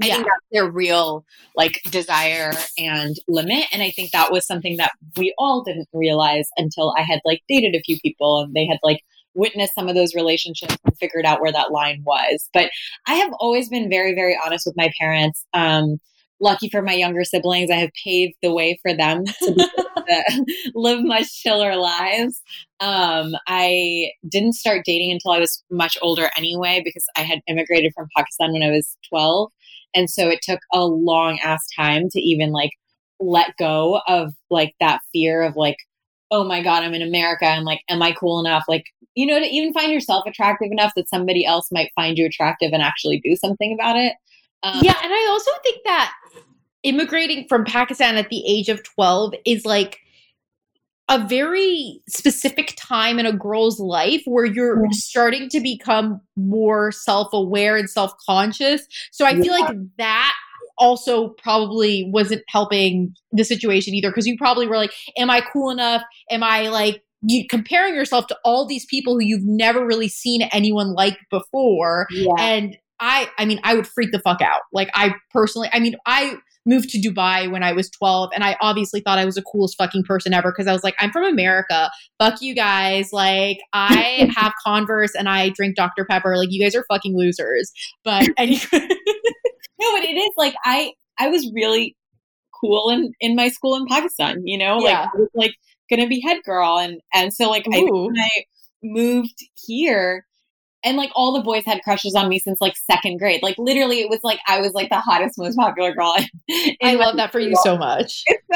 I yeah. think that's their real like desire and limit. And I think that was something that we all didn't realize until I had like dated a few people and they had like witnessed some of those relationships and figured out where that line was. But I have always been very, very honest with my parents. Um, lucky for my younger siblings, I have paved the way for them to, to live much chiller lives. Um, I didn't start dating until I was much older anyway, because I had immigrated from Pakistan when I was 12. And so it took a long ass time to even like let go of like that fear of like, oh my God, I'm in America. And like, am I cool enough? Like, you know, to even find yourself attractive enough that somebody else might find you attractive and actually do something about it. Um, yeah. And I also think that immigrating from Pakistan at the age of 12 is like, a very specific time in a girl's life where you're yeah. starting to become more self-aware and self-conscious. So I yeah. feel like that also probably wasn't helping the situation either because you probably were like, Am I cool enough? Am I like you comparing yourself to all these people who you've never really seen anyone like before? Yeah. And I I mean, I would freak the fuck out. Like I personally, I mean, I moved to Dubai when I was 12 and I obviously thought I was the coolest fucking person ever because I was like, I'm from America. Fuck you guys. Like I have Converse and I drink Dr. Pepper. Like you guys are fucking losers. But anyway. no, but it is like I I was really cool in in my school in Pakistan. You know, yeah. like like gonna be head girl, and and so like I I moved here. And like all the boys had crushes on me since like second grade. Like literally, it was like I was like the hottest, most popular girl. I love that for you so much.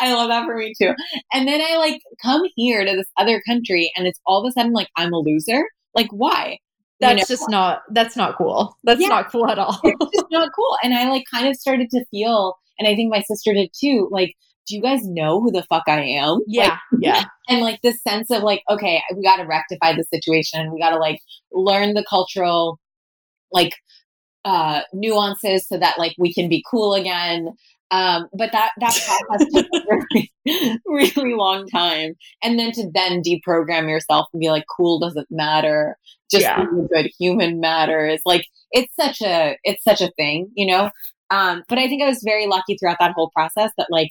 I love that for me too. And then I like come here to this other country, and it's all of a sudden like I'm a loser. Like why? that's you know? just not that's not cool that's yeah. not cool at all it's just not cool and i like kind of started to feel and i think my sister did too like do you guys know who the fuck i am yeah like, yeah and like this sense of like okay we got to rectify the situation we got to like learn the cultural like uh nuances so that like we can be cool again um, but that that process took a really, really long time. And then to then deprogram yourself and be like, cool doesn't matter. Just yeah. being a good human matters. Like it's such a it's such a thing, you know? Um, but I think I was very lucky throughout that whole process that like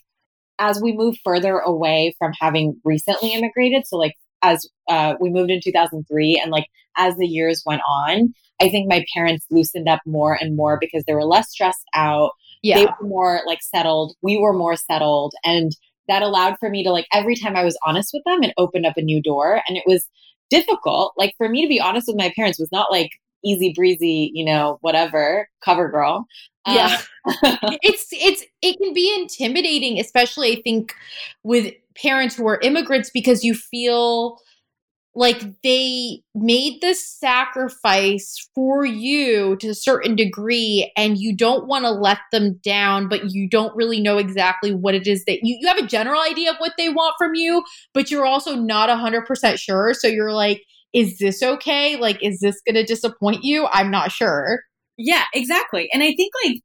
as we move further away from having recently immigrated, so like as uh, we moved in 2003 and like as the years went on, I think my parents loosened up more and more because they were less stressed out yeah. They were more like settled. We were more settled. And that allowed for me to like every time I was honest with them, it opened up a new door. And it was difficult. Like for me to be honest with my parents was not like easy breezy, you know, whatever, cover girl. Yeah. Um, it's it's it can be intimidating, especially I think with parents who are immigrants because you feel like they made this sacrifice for you to a certain degree and you don't want to let them down but you don't really know exactly what it is that you, you have a general idea of what they want from you but you're also not 100% sure. So you're like is this okay? Like is this going to disappoint you? I'm not sure yeah exactly and i think like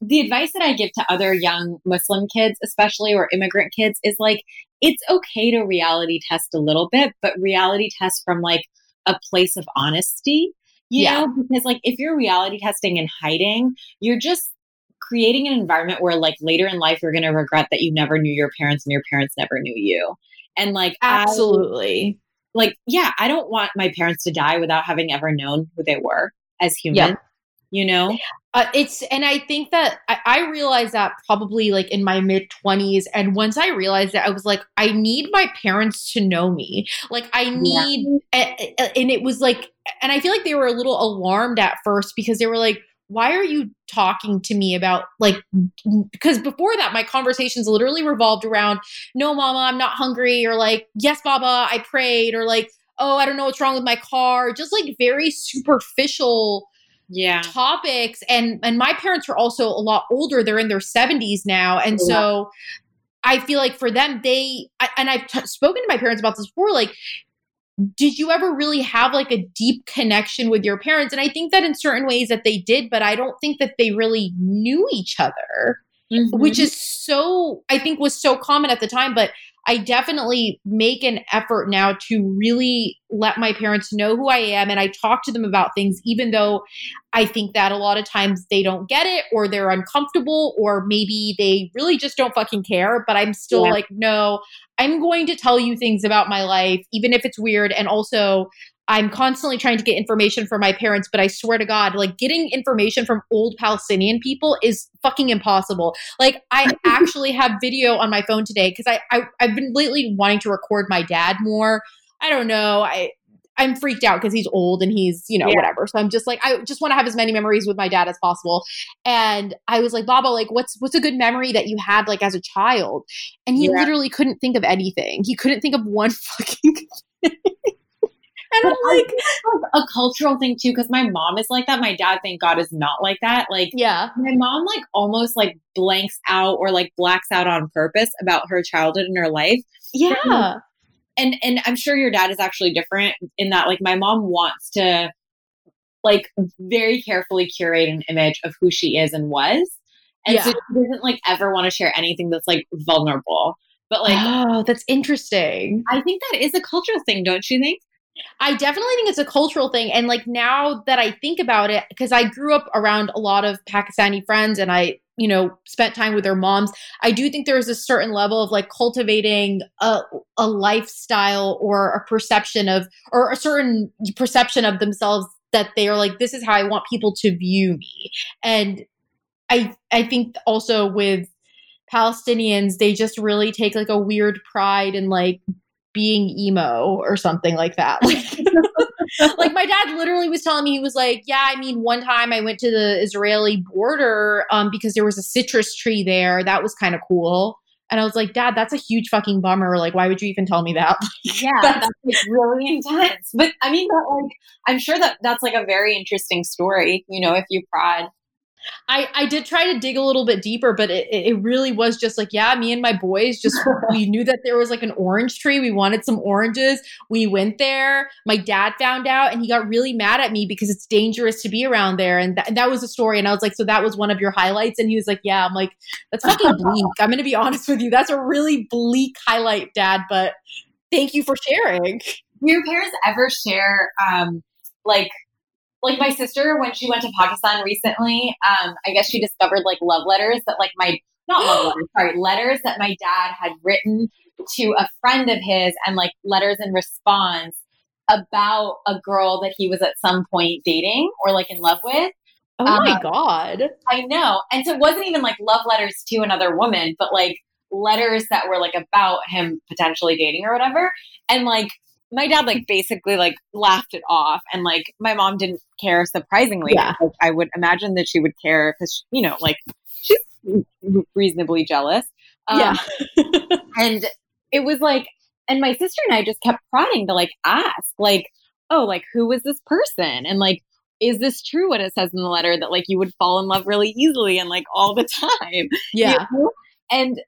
the advice that I give to other young Muslim kids, especially or immigrant kids, is like it's okay to reality test a little bit, but reality test from like a place of honesty, you yeah. know, because like if you're reality testing and hiding, you're just creating an environment where like later in life you're going to regret that you never knew your parents and your parents never knew you. And like absolutely. I, like yeah, I don't want my parents to die without having ever known who they were as humans you know uh, it's and i think that I, I realized that probably like in my mid 20s and once i realized that i was like i need my parents to know me like i need yeah. and, and it was like and i feel like they were a little alarmed at first because they were like why are you talking to me about like because before that my conversations literally revolved around no mama i'm not hungry or like yes baba i prayed or like oh i don't know what's wrong with my car just like very superficial yeah topics and and my parents are also a lot older they're in their 70s now and yeah. so i feel like for them they I, and i've t- spoken to my parents about this before like did you ever really have like a deep connection with your parents and i think that in certain ways that they did but i don't think that they really knew each other mm-hmm. which is so i think was so common at the time but I definitely make an effort now to really let my parents know who I am and I talk to them about things, even though I think that a lot of times they don't get it or they're uncomfortable or maybe they really just don't fucking care. But I'm still yeah. like, no, I'm going to tell you things about my life, even if it's weird. And also, I'm constantly trying to get information from my parents, but I swear to God, like getting information from old Palestinian people is fucking impossible. Like I actually have video on my phone today because I, I I've been lately wanting to record my dad more. I don't know. I I'm freaked out because he's old and he's, you know, yeah. whatever. So I'm just like, I just want to have as many memories with my dad as possible. And I was like, Baba, like, what's what's a good memory that you had like as a child? And he yeah. literally couldn't think of anything. He couldn't think of one fucking And I'm like, a cultural thing too, because my mom is like that. My dad, thank God, is not like that. Like, yeah, my mom like almost like blanks out or like blacks out on purpose about her childhood and her life. Yeah. And and I'm sure your dad is actually different in that like my mom wants to like very carefully curate an image of who she is and was. And yeah. so she doesn't like ever want to share anything that's like vulnerable. But like Oh, that's interesting. I think that is a cultural thing, don't you think? I definitely think it's a cultural thing. And like now that I think about it, because I grew up around a lot of Pakistani friends and I, you know, spent time with their moms, I do think there's a certain level of like cultivating a, a lifestyle or a perception of, or a certain perception of themselves that they are like, this is how I want people to view me. And I, I think also with Palestinians, they just really take like a weird pride in like being emo or something like that. Like, my dad literally was telling me he was like, yeah, I mean, one time I went to the Israeli border um, because there was a citrus tree there. That was kind of cool. And I was like, Dad, that's a huge fucking bummer. Like, why would you even tell me that? yeah, that's like really intense. But I mean, but like, I'm sure that that's like a very interesting story. You know, if you prod I, I did try to dig a little bit deeper, but it, it really was just like, yeah, me and my boys just, we knew that there was like an orange tree. We wanted some oranges. We went there. My dad found out and he got really mad at me because it's dangerous to be around there. And, th- and that was a story. And I was like, so that was one of your highlights? And he was like, yeah. I'm like, that's fucking bleak. I'm going to be honest with you. That's a really bleak highlight, dad, but thank you for sharing. Do your parents ever share, um, like like my sister when she went to Pakistan recently, um, I guess she discovered like love letters that like my not love letters, sorry, letters that my dad had written to a friend of his and like letters in response about a girl that he was at some point dating or like in love with. Oh um, my god. I know. And so it wasn't even like love letters to another woman, but like letters that were like about him potentially dating or whatever. And like my dad like basically like laughed it off and like my mom didn't care surprisingly. Yeah. Like, I would imagine that she would care because you know, like she's reasonably jealous. Um, yeah. and it was like and my sister and I just kept prodding to like ask, like, oh, like who was this person? And like, is this true what it says in the letter that like you would fall in love really easily and like all the time? Yeah. You know? And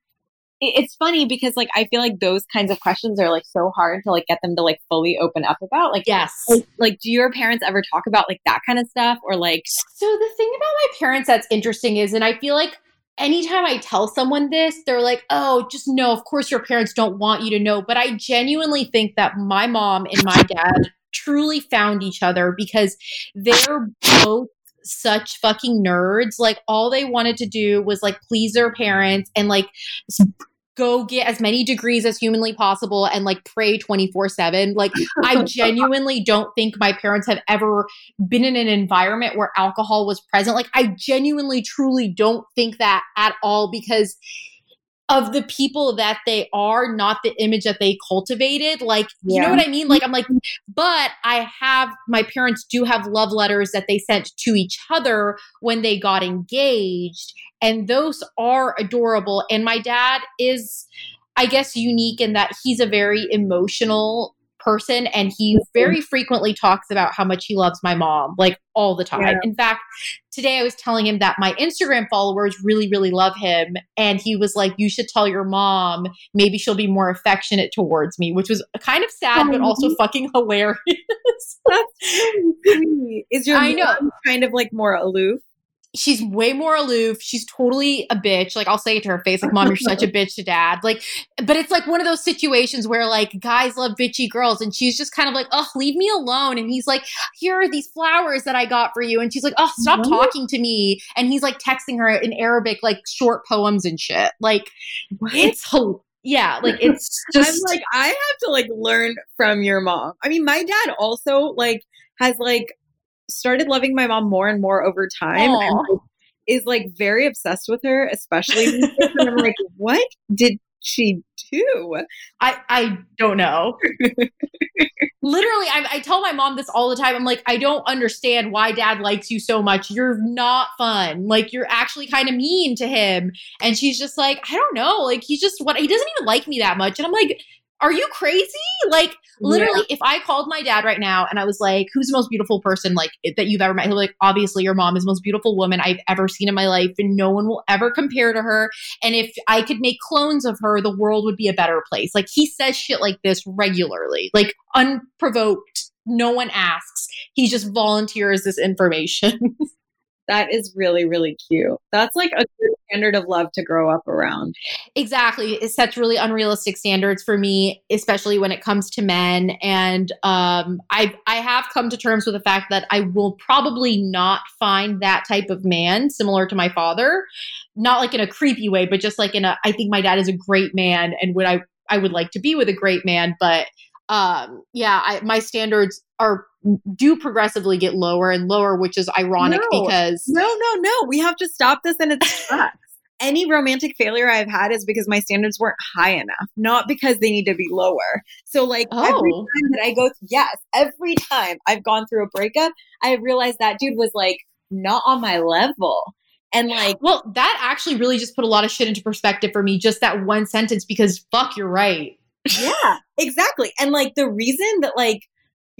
it's funny because like I feel like those kinds of questions are like so hard to like get them to like fully open up about. Like, Yes. like, like do your parents ever talk about like that kind of stuff or like So the thing about my parents that's interesting is, and I feel like anytime I tell someone this, they're like, oh, just no. of course your parents don't want you to know. But I genuinely think that my mom and my dad truly found each other because they're both such fucking nerds. Like all they wanted to do was like please their parents and like go get as many degrees as humanly possible and like pray 24/7. Like I genuinely don't think my parents have ever been in an environment where alcohol was present. Like I genuinely truly don't think that at all because of the people that they are, not the image that they cultivated. Like, you know what I mean? Like, I'm like, mm-hmm. but I have, my parents do have love letters that they sent to each other when they got engaged. And those are adorable. And my dad is, I guess, unique in that he's a very emotional person and he very frequently talks about how much he loves my mom like all the time. Yeah. In fact, today I was telling him that my Instagram followers really really love him and he was like you should tell your mom maybe she'll be more affectionate towards me, which was kind of sad but also fucking hilarious. that's sweet. Is your I know. mom kind of like more aloof? She's way more aloof. She's totally a bitch. Like I'll say it to her face, like, "Mom, you're such a bitch to Dad." Like, but it's like one of those situations where like guys love bitchy girls, and she's just kind of like, "Oh, leave me alone." And he's like, "Here are these flowers that I got for you," and she's like, "Oh, stop What? talking to me." And he's like texting her in Arabic, like short poems and shit. Like it's hil- yeah, like it's just I'm like, I have to like learn from your mom. I mean, my dad also like has like started loving my mom more and more over time like, is like very obsessed with her, especially and I'm like, what did she do? I I don't know. Literally, I, I tell my mom this all the time. I'm like, I don't understand why dad likes you so much. You're not fun. Like, you're actually kind of mean to him. And she's just like, I don't know. Like, he's just what he doesn't even like me that much. And I'm like, are you crazy? Like, literally, if I called my dad right now and I was like, who's the most beautiful person like that you've ever met? He'll be like, obviously, your mom is the most beautiful woman I've ever seen in my life, and no one will ever compare to her. And if I could make clones of her, the world would be a better place. Like he says shit like this regularly, like unprovoked. No one asks. He just volunteers this information. That is really, really cute. That's like a good standard of love to grow up around. exactly. It sets really unrealistic standards for me, especially when it comes to men. And um, I I have come to terms with the fact that I will probably not find that type of man similar to my father, not like in a creepy way, but just like in a. I think my dad is a great man, and would I I would like to be with a great man, but um yeah I, my standards are do progressively get lower and lower which is ironic No. because No, no, no. We have to stop this and its. Any romantic failure I've had is because my standards weren't high enough, not because they need to be lower. So, like, every Oh. time that I go, yes, every time I've gone through a breakup, I realized that dude was like not on my level. And like, Well, that actually really just put a lot of shit into perspective for me, just that one sentence, because fuck, you're right. yeah, exactly. And like, the reason that like,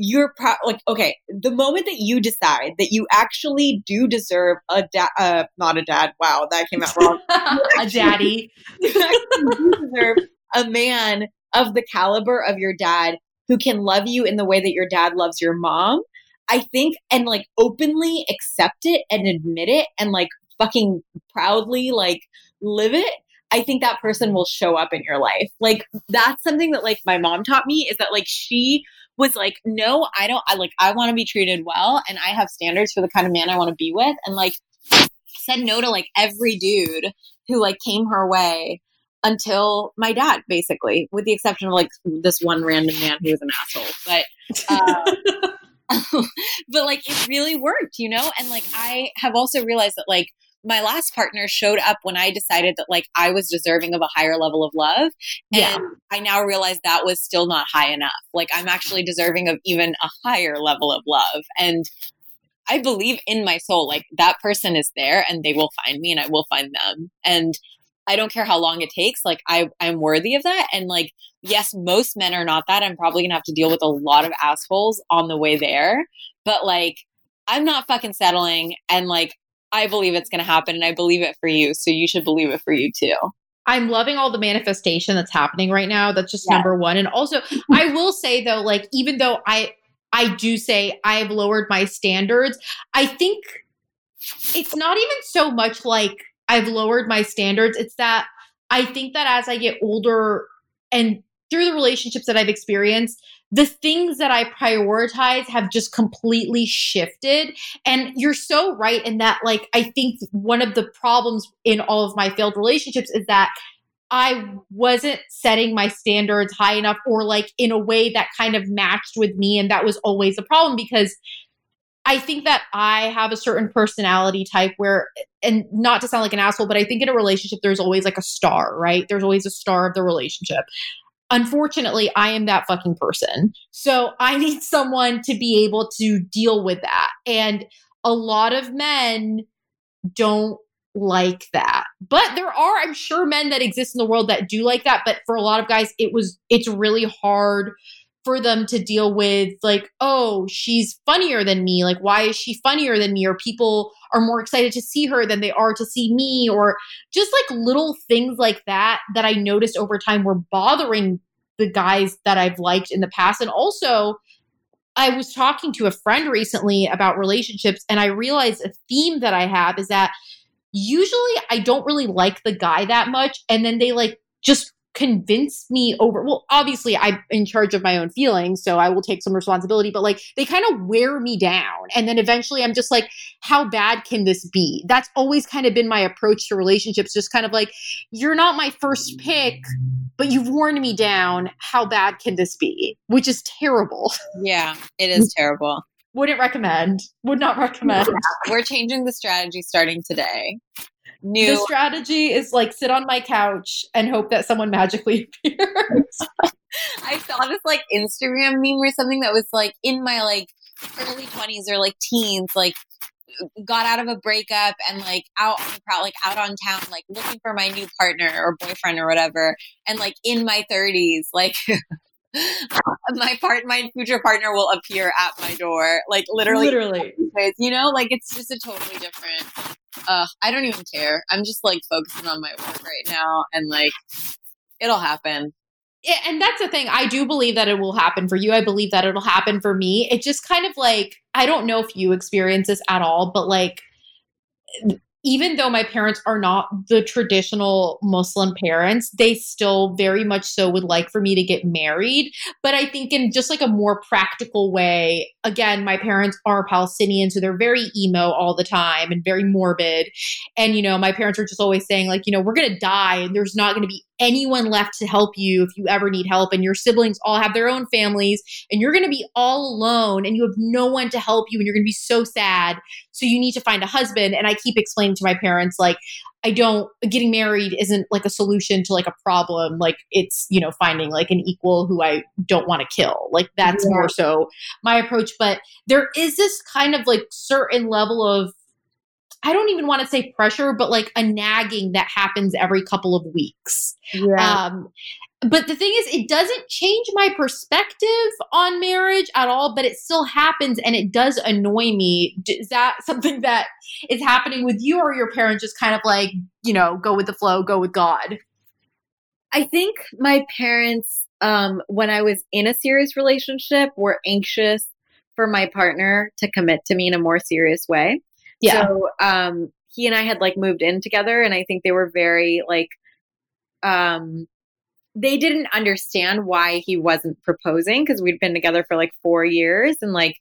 you're pro- like okay the moment that you decide that you actually do deserve a dad uh not a dad wow that came out wrong a daddy. you deserve a man of the caliber of your dad who can love you in the way that your dad loves your mom. I think and like openly accept it and admit it and like fucking proudly like live it. I think that person will show up in your life. Like that's something that like my mom taught me is that like she was like, no, I don't I like I want to be treated well and I have standards for the kind of man I want to be with and like said no to like every dude who like came her way until my dad basically with the exception of like this one random man who was an asshole but uh, but like it really worked you know? And like i have also realized that like my last partner showed up when I decided that like I was deserving of a higher level of love. And Yeah. I now realize that was still not high enough. Like I'm actually deserving of even a higher level of love. And I believe in my soul, like that person is there and they will find me and I will find them. And I don't care how long it takes. Like I, I'm worthy of that. And like, yes, most men are not that. I'm probably gonna have to deal with a lot of assholes on the way there. But like, I'm not fucking settling. And like, I believe it's gonna happen and I believe it for you. So you should believe it for you too. I'm loving all the manifestation that's happening right now. That's just Yeah. number one. And also, I will say though, like even though I I do say I've lowered my standards, I think it's not even so much like I've lowered my standards. It's that I think that as I get older and through the relationships that I've experienced, the things that I prioritize have just completely shifted. And you're so right in that, like, I think one of the problems in all of my failed relationships is that I wasn't setting my standards high enough or like in a way that kind of matched with me. And that was always a problem because I think that I have a certain personality type where, and not to sound like an asshole, but I think in a relationship, there's always like a star, right? There's always a star of the relationship. Unfortunately, I am that fucking person. So I need someone to be able to deal with that. And a lot of men don't like that. But there are, I'm sure, men that exist in the world that do like that. But for a lot of guys, it was, it's really hard for them to deal with like oh she's funnier than me. Like why is she funnier than me? Or people are more excited to see her than they are to see me. Or just like little things like that that i noticed over time were bothering the guys that i've liked in the past. And also i was talking to a friend recently about relationships and i realized a theme that i have is that usually i don't really like the guy that much. And then they like just convince me over well obviously i'm in charge of my own feelings so i will take some responsibility but like they kind of wear me down. And then eventually i'm just like how bad can this be? That's always kind of been my approach to relationships just kind of like you're not my first pick but you've worn me down. How bad can this be? Which is terrible. Yeah, it is terrible. wouldn't recommend. Would not recommend. We're changing the strategy starting today. The New strategy is like sit on my couch and hope that someone magically appears I saw this like Instagram meme or something that was like in my like early 20s or like teens, like got out of a breakup and like out on the prowl, like out on town, like looking for my new partner or boyfriend or whatever. And like in my 30s, like my part, my future partner will appear at my door, like literally, literally you know, like it's just a totally different. Uh, I don't even care. I'm just like focusing on my work right now, and like it'll happen. Yeah, and that's the thing. I do believe that it will happen for you. I believe that it'll happen for me. It just kind of like I don't know if you experience this at all, but like even though my parents are not the traditional Muslim parents, they still very much so would like for me to get married. But I think in just like a more practical way, again, my parents are Palestinian, so they're very emo all the time and very morbid. And, you know, my parents are just always saying, like, you know, we're going to die and there's not going to be anyone left to help you if you ever need help. And your siblings all have their own families and you're going to be all alone and you have no one to help you and you're going to be so sad. So you need to find a husband. And I keep explaining to my parents, like, I don't, getting married isn't like a solution to like a problem. Like, it's, you know, finding like an equal who I don't want to kill. Like, that's Yeah. more so my approach. But there is this kind of like certain level of, I don't even want to say pressure, but like a nagging that happens every couple of weeks. Um, but the thing is, it doesn't change my perspective on marriage at all, but it still happens and it does annoy me. Is that something that is happening with you, or your parents just kind of like, you know, go with the flow, go with God? I think my parents, um, when I was in a serious relationship, were anxious for my partner to commit to me in a more serious way. So um, he and I had like moved in together, and I think they were very like, um, they didn't understand why he wasn't proposing because we'd been together for like four years, and like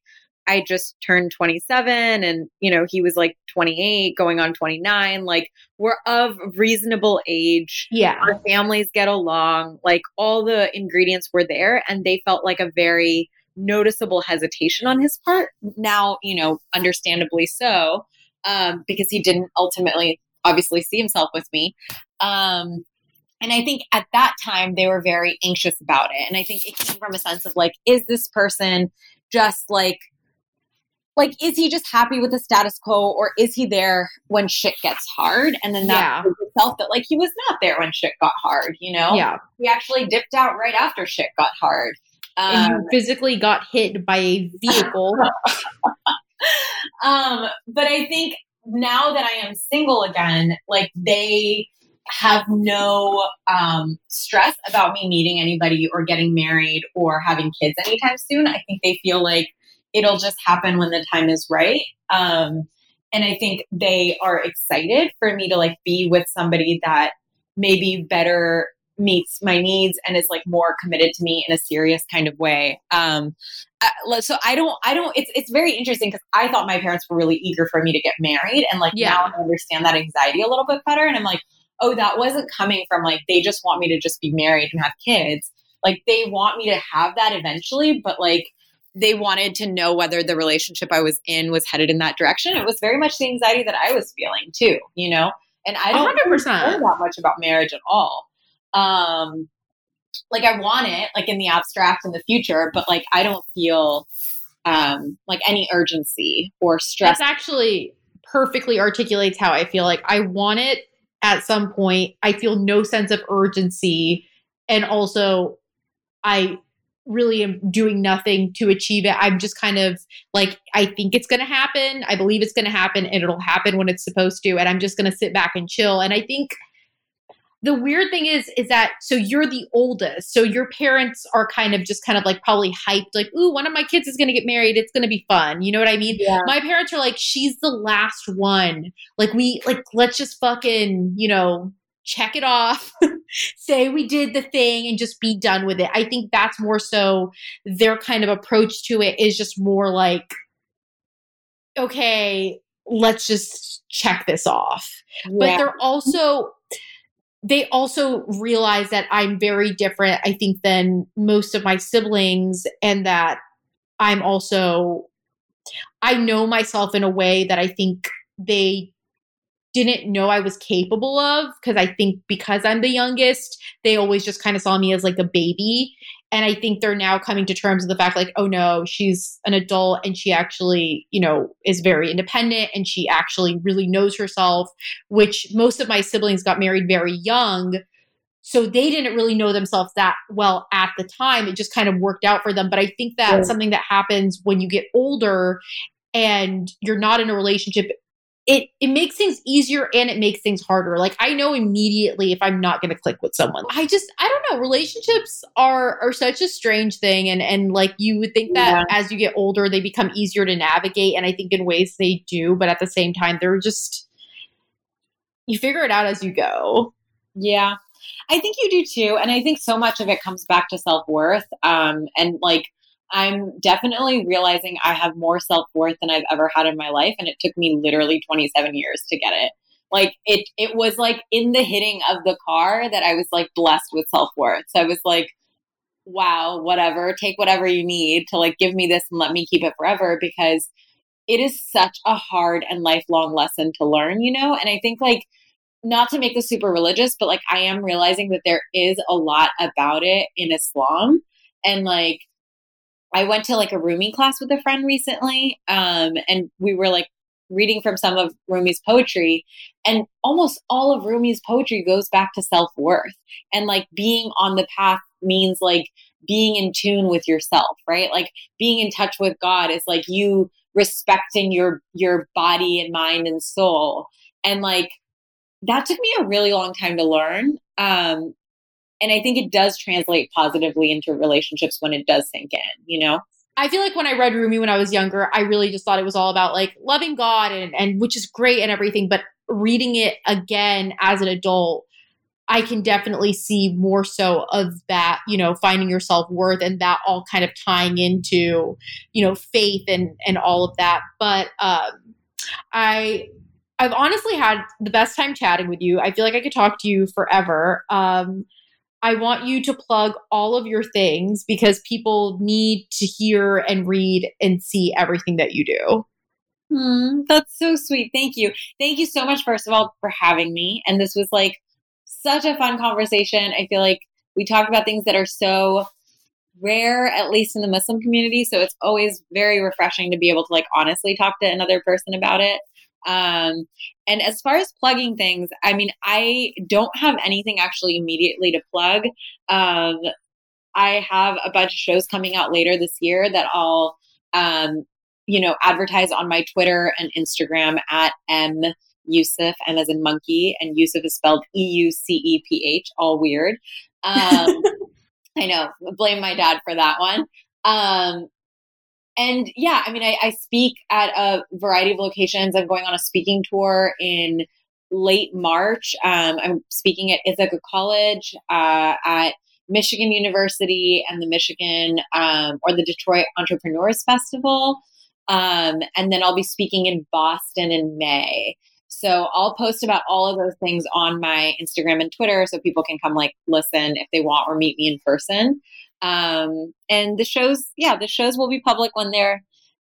I just turned 27, and you know he was like 28, going on 29. Like we're of reasonable age yeah. our families get along like all the ingredients were there and they felt like a very noticeable hesitation on his part now you know understandably so um, because he didn't ultimately, obviously, see himself with me. Um, and I think at that time they were very anxious about it. And I think it came from a sense of like, is this person just like like is he just happy with the status quo or is he there when shit gets hard and then that yeah. felt that like he was not there when shit got hard you know yeah he actually dipped out right after shit got hard um, and you um, physically got hit by a vehicle um but i think now that i am single again like they have no um, stress about me meeting anybody or getting married or having kids anytime soon. I think they feel like it'll just happen when the time is right. Um, and I think they are excited for me to like be with somebody that maybe better meets my needs and is like more committed to me in a serious kind of way. Um, so I don't, I don't. It's it's very interesting because I thought my parents were really eager for me to get married, and like yeah. now I understand that anxiety a little bit better, and I'm like, oh, that wasn't coming from like they just want me to just be married and have kids. Like they want me to have that eventually, but like they wanted to know whether the relationship I was in was headed in that direction. It was very much the anxiety that I was feeling too, you know? And I don't 100%. know that much about marriage at all. Um, like I want it like in the abstract in the future, but like I don't feel um, like any urgency or stress. That's actually perfectly articulates how I feel like I want it at some point. I feel no sense of urgency. And also, I really am doing nothing to achieve it. I'm just kind of like, I think it's going to happen. I believe it's going to happen and it'll happen when it's supposed to. And I'm just going to sit back and chill. And I think the weird thing is, is that so you're the oldest. So your parents are kind of just kind of like probably hyped, like, ooh, one of my kids is going to get married. It's going to be fun. You know what I mean? Yeah. My parents are like, she's the last one. Like, we, like, let's just fucking, you know, check it off, say we did the thing, and just be done with it. I think that's more so their kind of approach to it is just more like, okay, let's just check this off. Yeah. But they're also, they also realize that I'm very different, I think, than most of my siblings, and that I'm also, I know myself in a way that I think they didn't know I was capable of because I think because I'm the youngest, they always just kind of saw me as like a baby. And I think they're now coming to terms with the fact like, oh no, she's an adult and she actually, you know, is very independent and she actually really knows herself, which most of my siblings got married very young. So they didn't really know themselves that well at the time. It just kind of worked out for them. But I think that's yeah. something that happens when you get older and you're not in a relationship it it makes things easier and it makes things harder. Like I know immediately if I'm not going to click with someone. I just I don't know. Relationships are are such a strange thing, and and like you would think that yeah. as you get older they become easier to navigate, and I think in ways they do, but at the same time they're just you figure it out as you go. Yeah. I think you do too. And I think so much of it comes back to self worth. Um, and like I'm definitely realizing I have more self worth than I've ever had in my life. And it took me literally 27 years to get it. Like it, it was like in the hitting of the car that I was like blessed with self worth. So I was like, wow, whatever, take whatever you need to like give me this and let me keep it forever because it is such a hard and lifelong lesson to learn, you know? And I think like, not to make this super religious, but like I am realizing that there is a lot about it in Islam. And like I went to like a Rumi class with a friend recently, um, and we were like reading from some of Rumi's poetry, and almost all of Rumi's poetry goes back to self worth and like being on the path means like being in tune with yourself, right? Like being in touch with God is like you respecting your your body and mind and soul, and like that took me a really long time to learn. Um, and I think it does translate positively into relationships when it does sink in, you know? I feel like when I read Rumi when I was younger, I really just thought it was all about like loving God and, and which is great and everything. But reading it again as an adult, I can definitely see more so of that, you know, finding your self worth and that all kind of tying into, you know, faith and and all of that. But um, I I've honestly had the best time chatting with you. I feel like I could talk to you forever. Um, I want you to plug all of your things because people need to hear and read and see everything that you do. Hmm, that's so sweet. Thank you. Thank you so much, first of all, for having me. And this was like such a fun conversation. I feel like we talked about things that are so rare, at least in the Muslim community. So it's always very refreshing to be able to like honestly talk to another person about it. Um, and as far as plugging things, I mean, I don't have anything actually immediately to plug. Um, I have a bunch of shows coming out later this year that I'll, um, you know, advertise on my Twitter and Instagram at M Euceph, M as in monkey, and Euceph is spelled E U C E P H, all weird. Um, I know, blame my dad for that one. Um, and yeah, I mean, I, I speak at a variety of locations. I'm going on a speaking tour in late March. Um, I'm speaking at Ithaca College, uh, at Michigan University, and the Michigan um, or the Detroit Entrepreneurs Festival. Um, and then I'll be speaking in Boston in May. So I'll post about all of those things on my Instagram and Twitter so people can come like listen if they want or meet me in person. Um, and the shows, yeah, the shows will be public when they're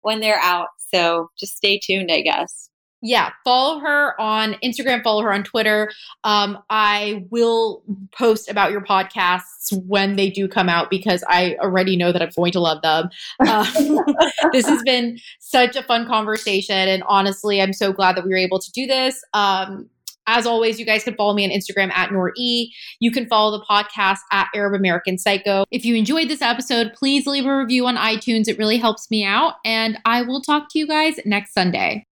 when they're out. So just stay tuned, I guess. Yeah, follow her on Instagram, follow her on Twitter. Um, I will post about your podcasts when they do come out because I already know that I'm going to love them. Uh, this has been such a fun conversation. And honestly, I'm so glad that we were able to do this. Um, as always, you guys can follow me on Instagram at Noor-E. You can follow the podcast at Arab American Psycho. If you enjoyed this episode, please leave a review on iTunes. It really helps me out. And I will talk to you guys next Sunday.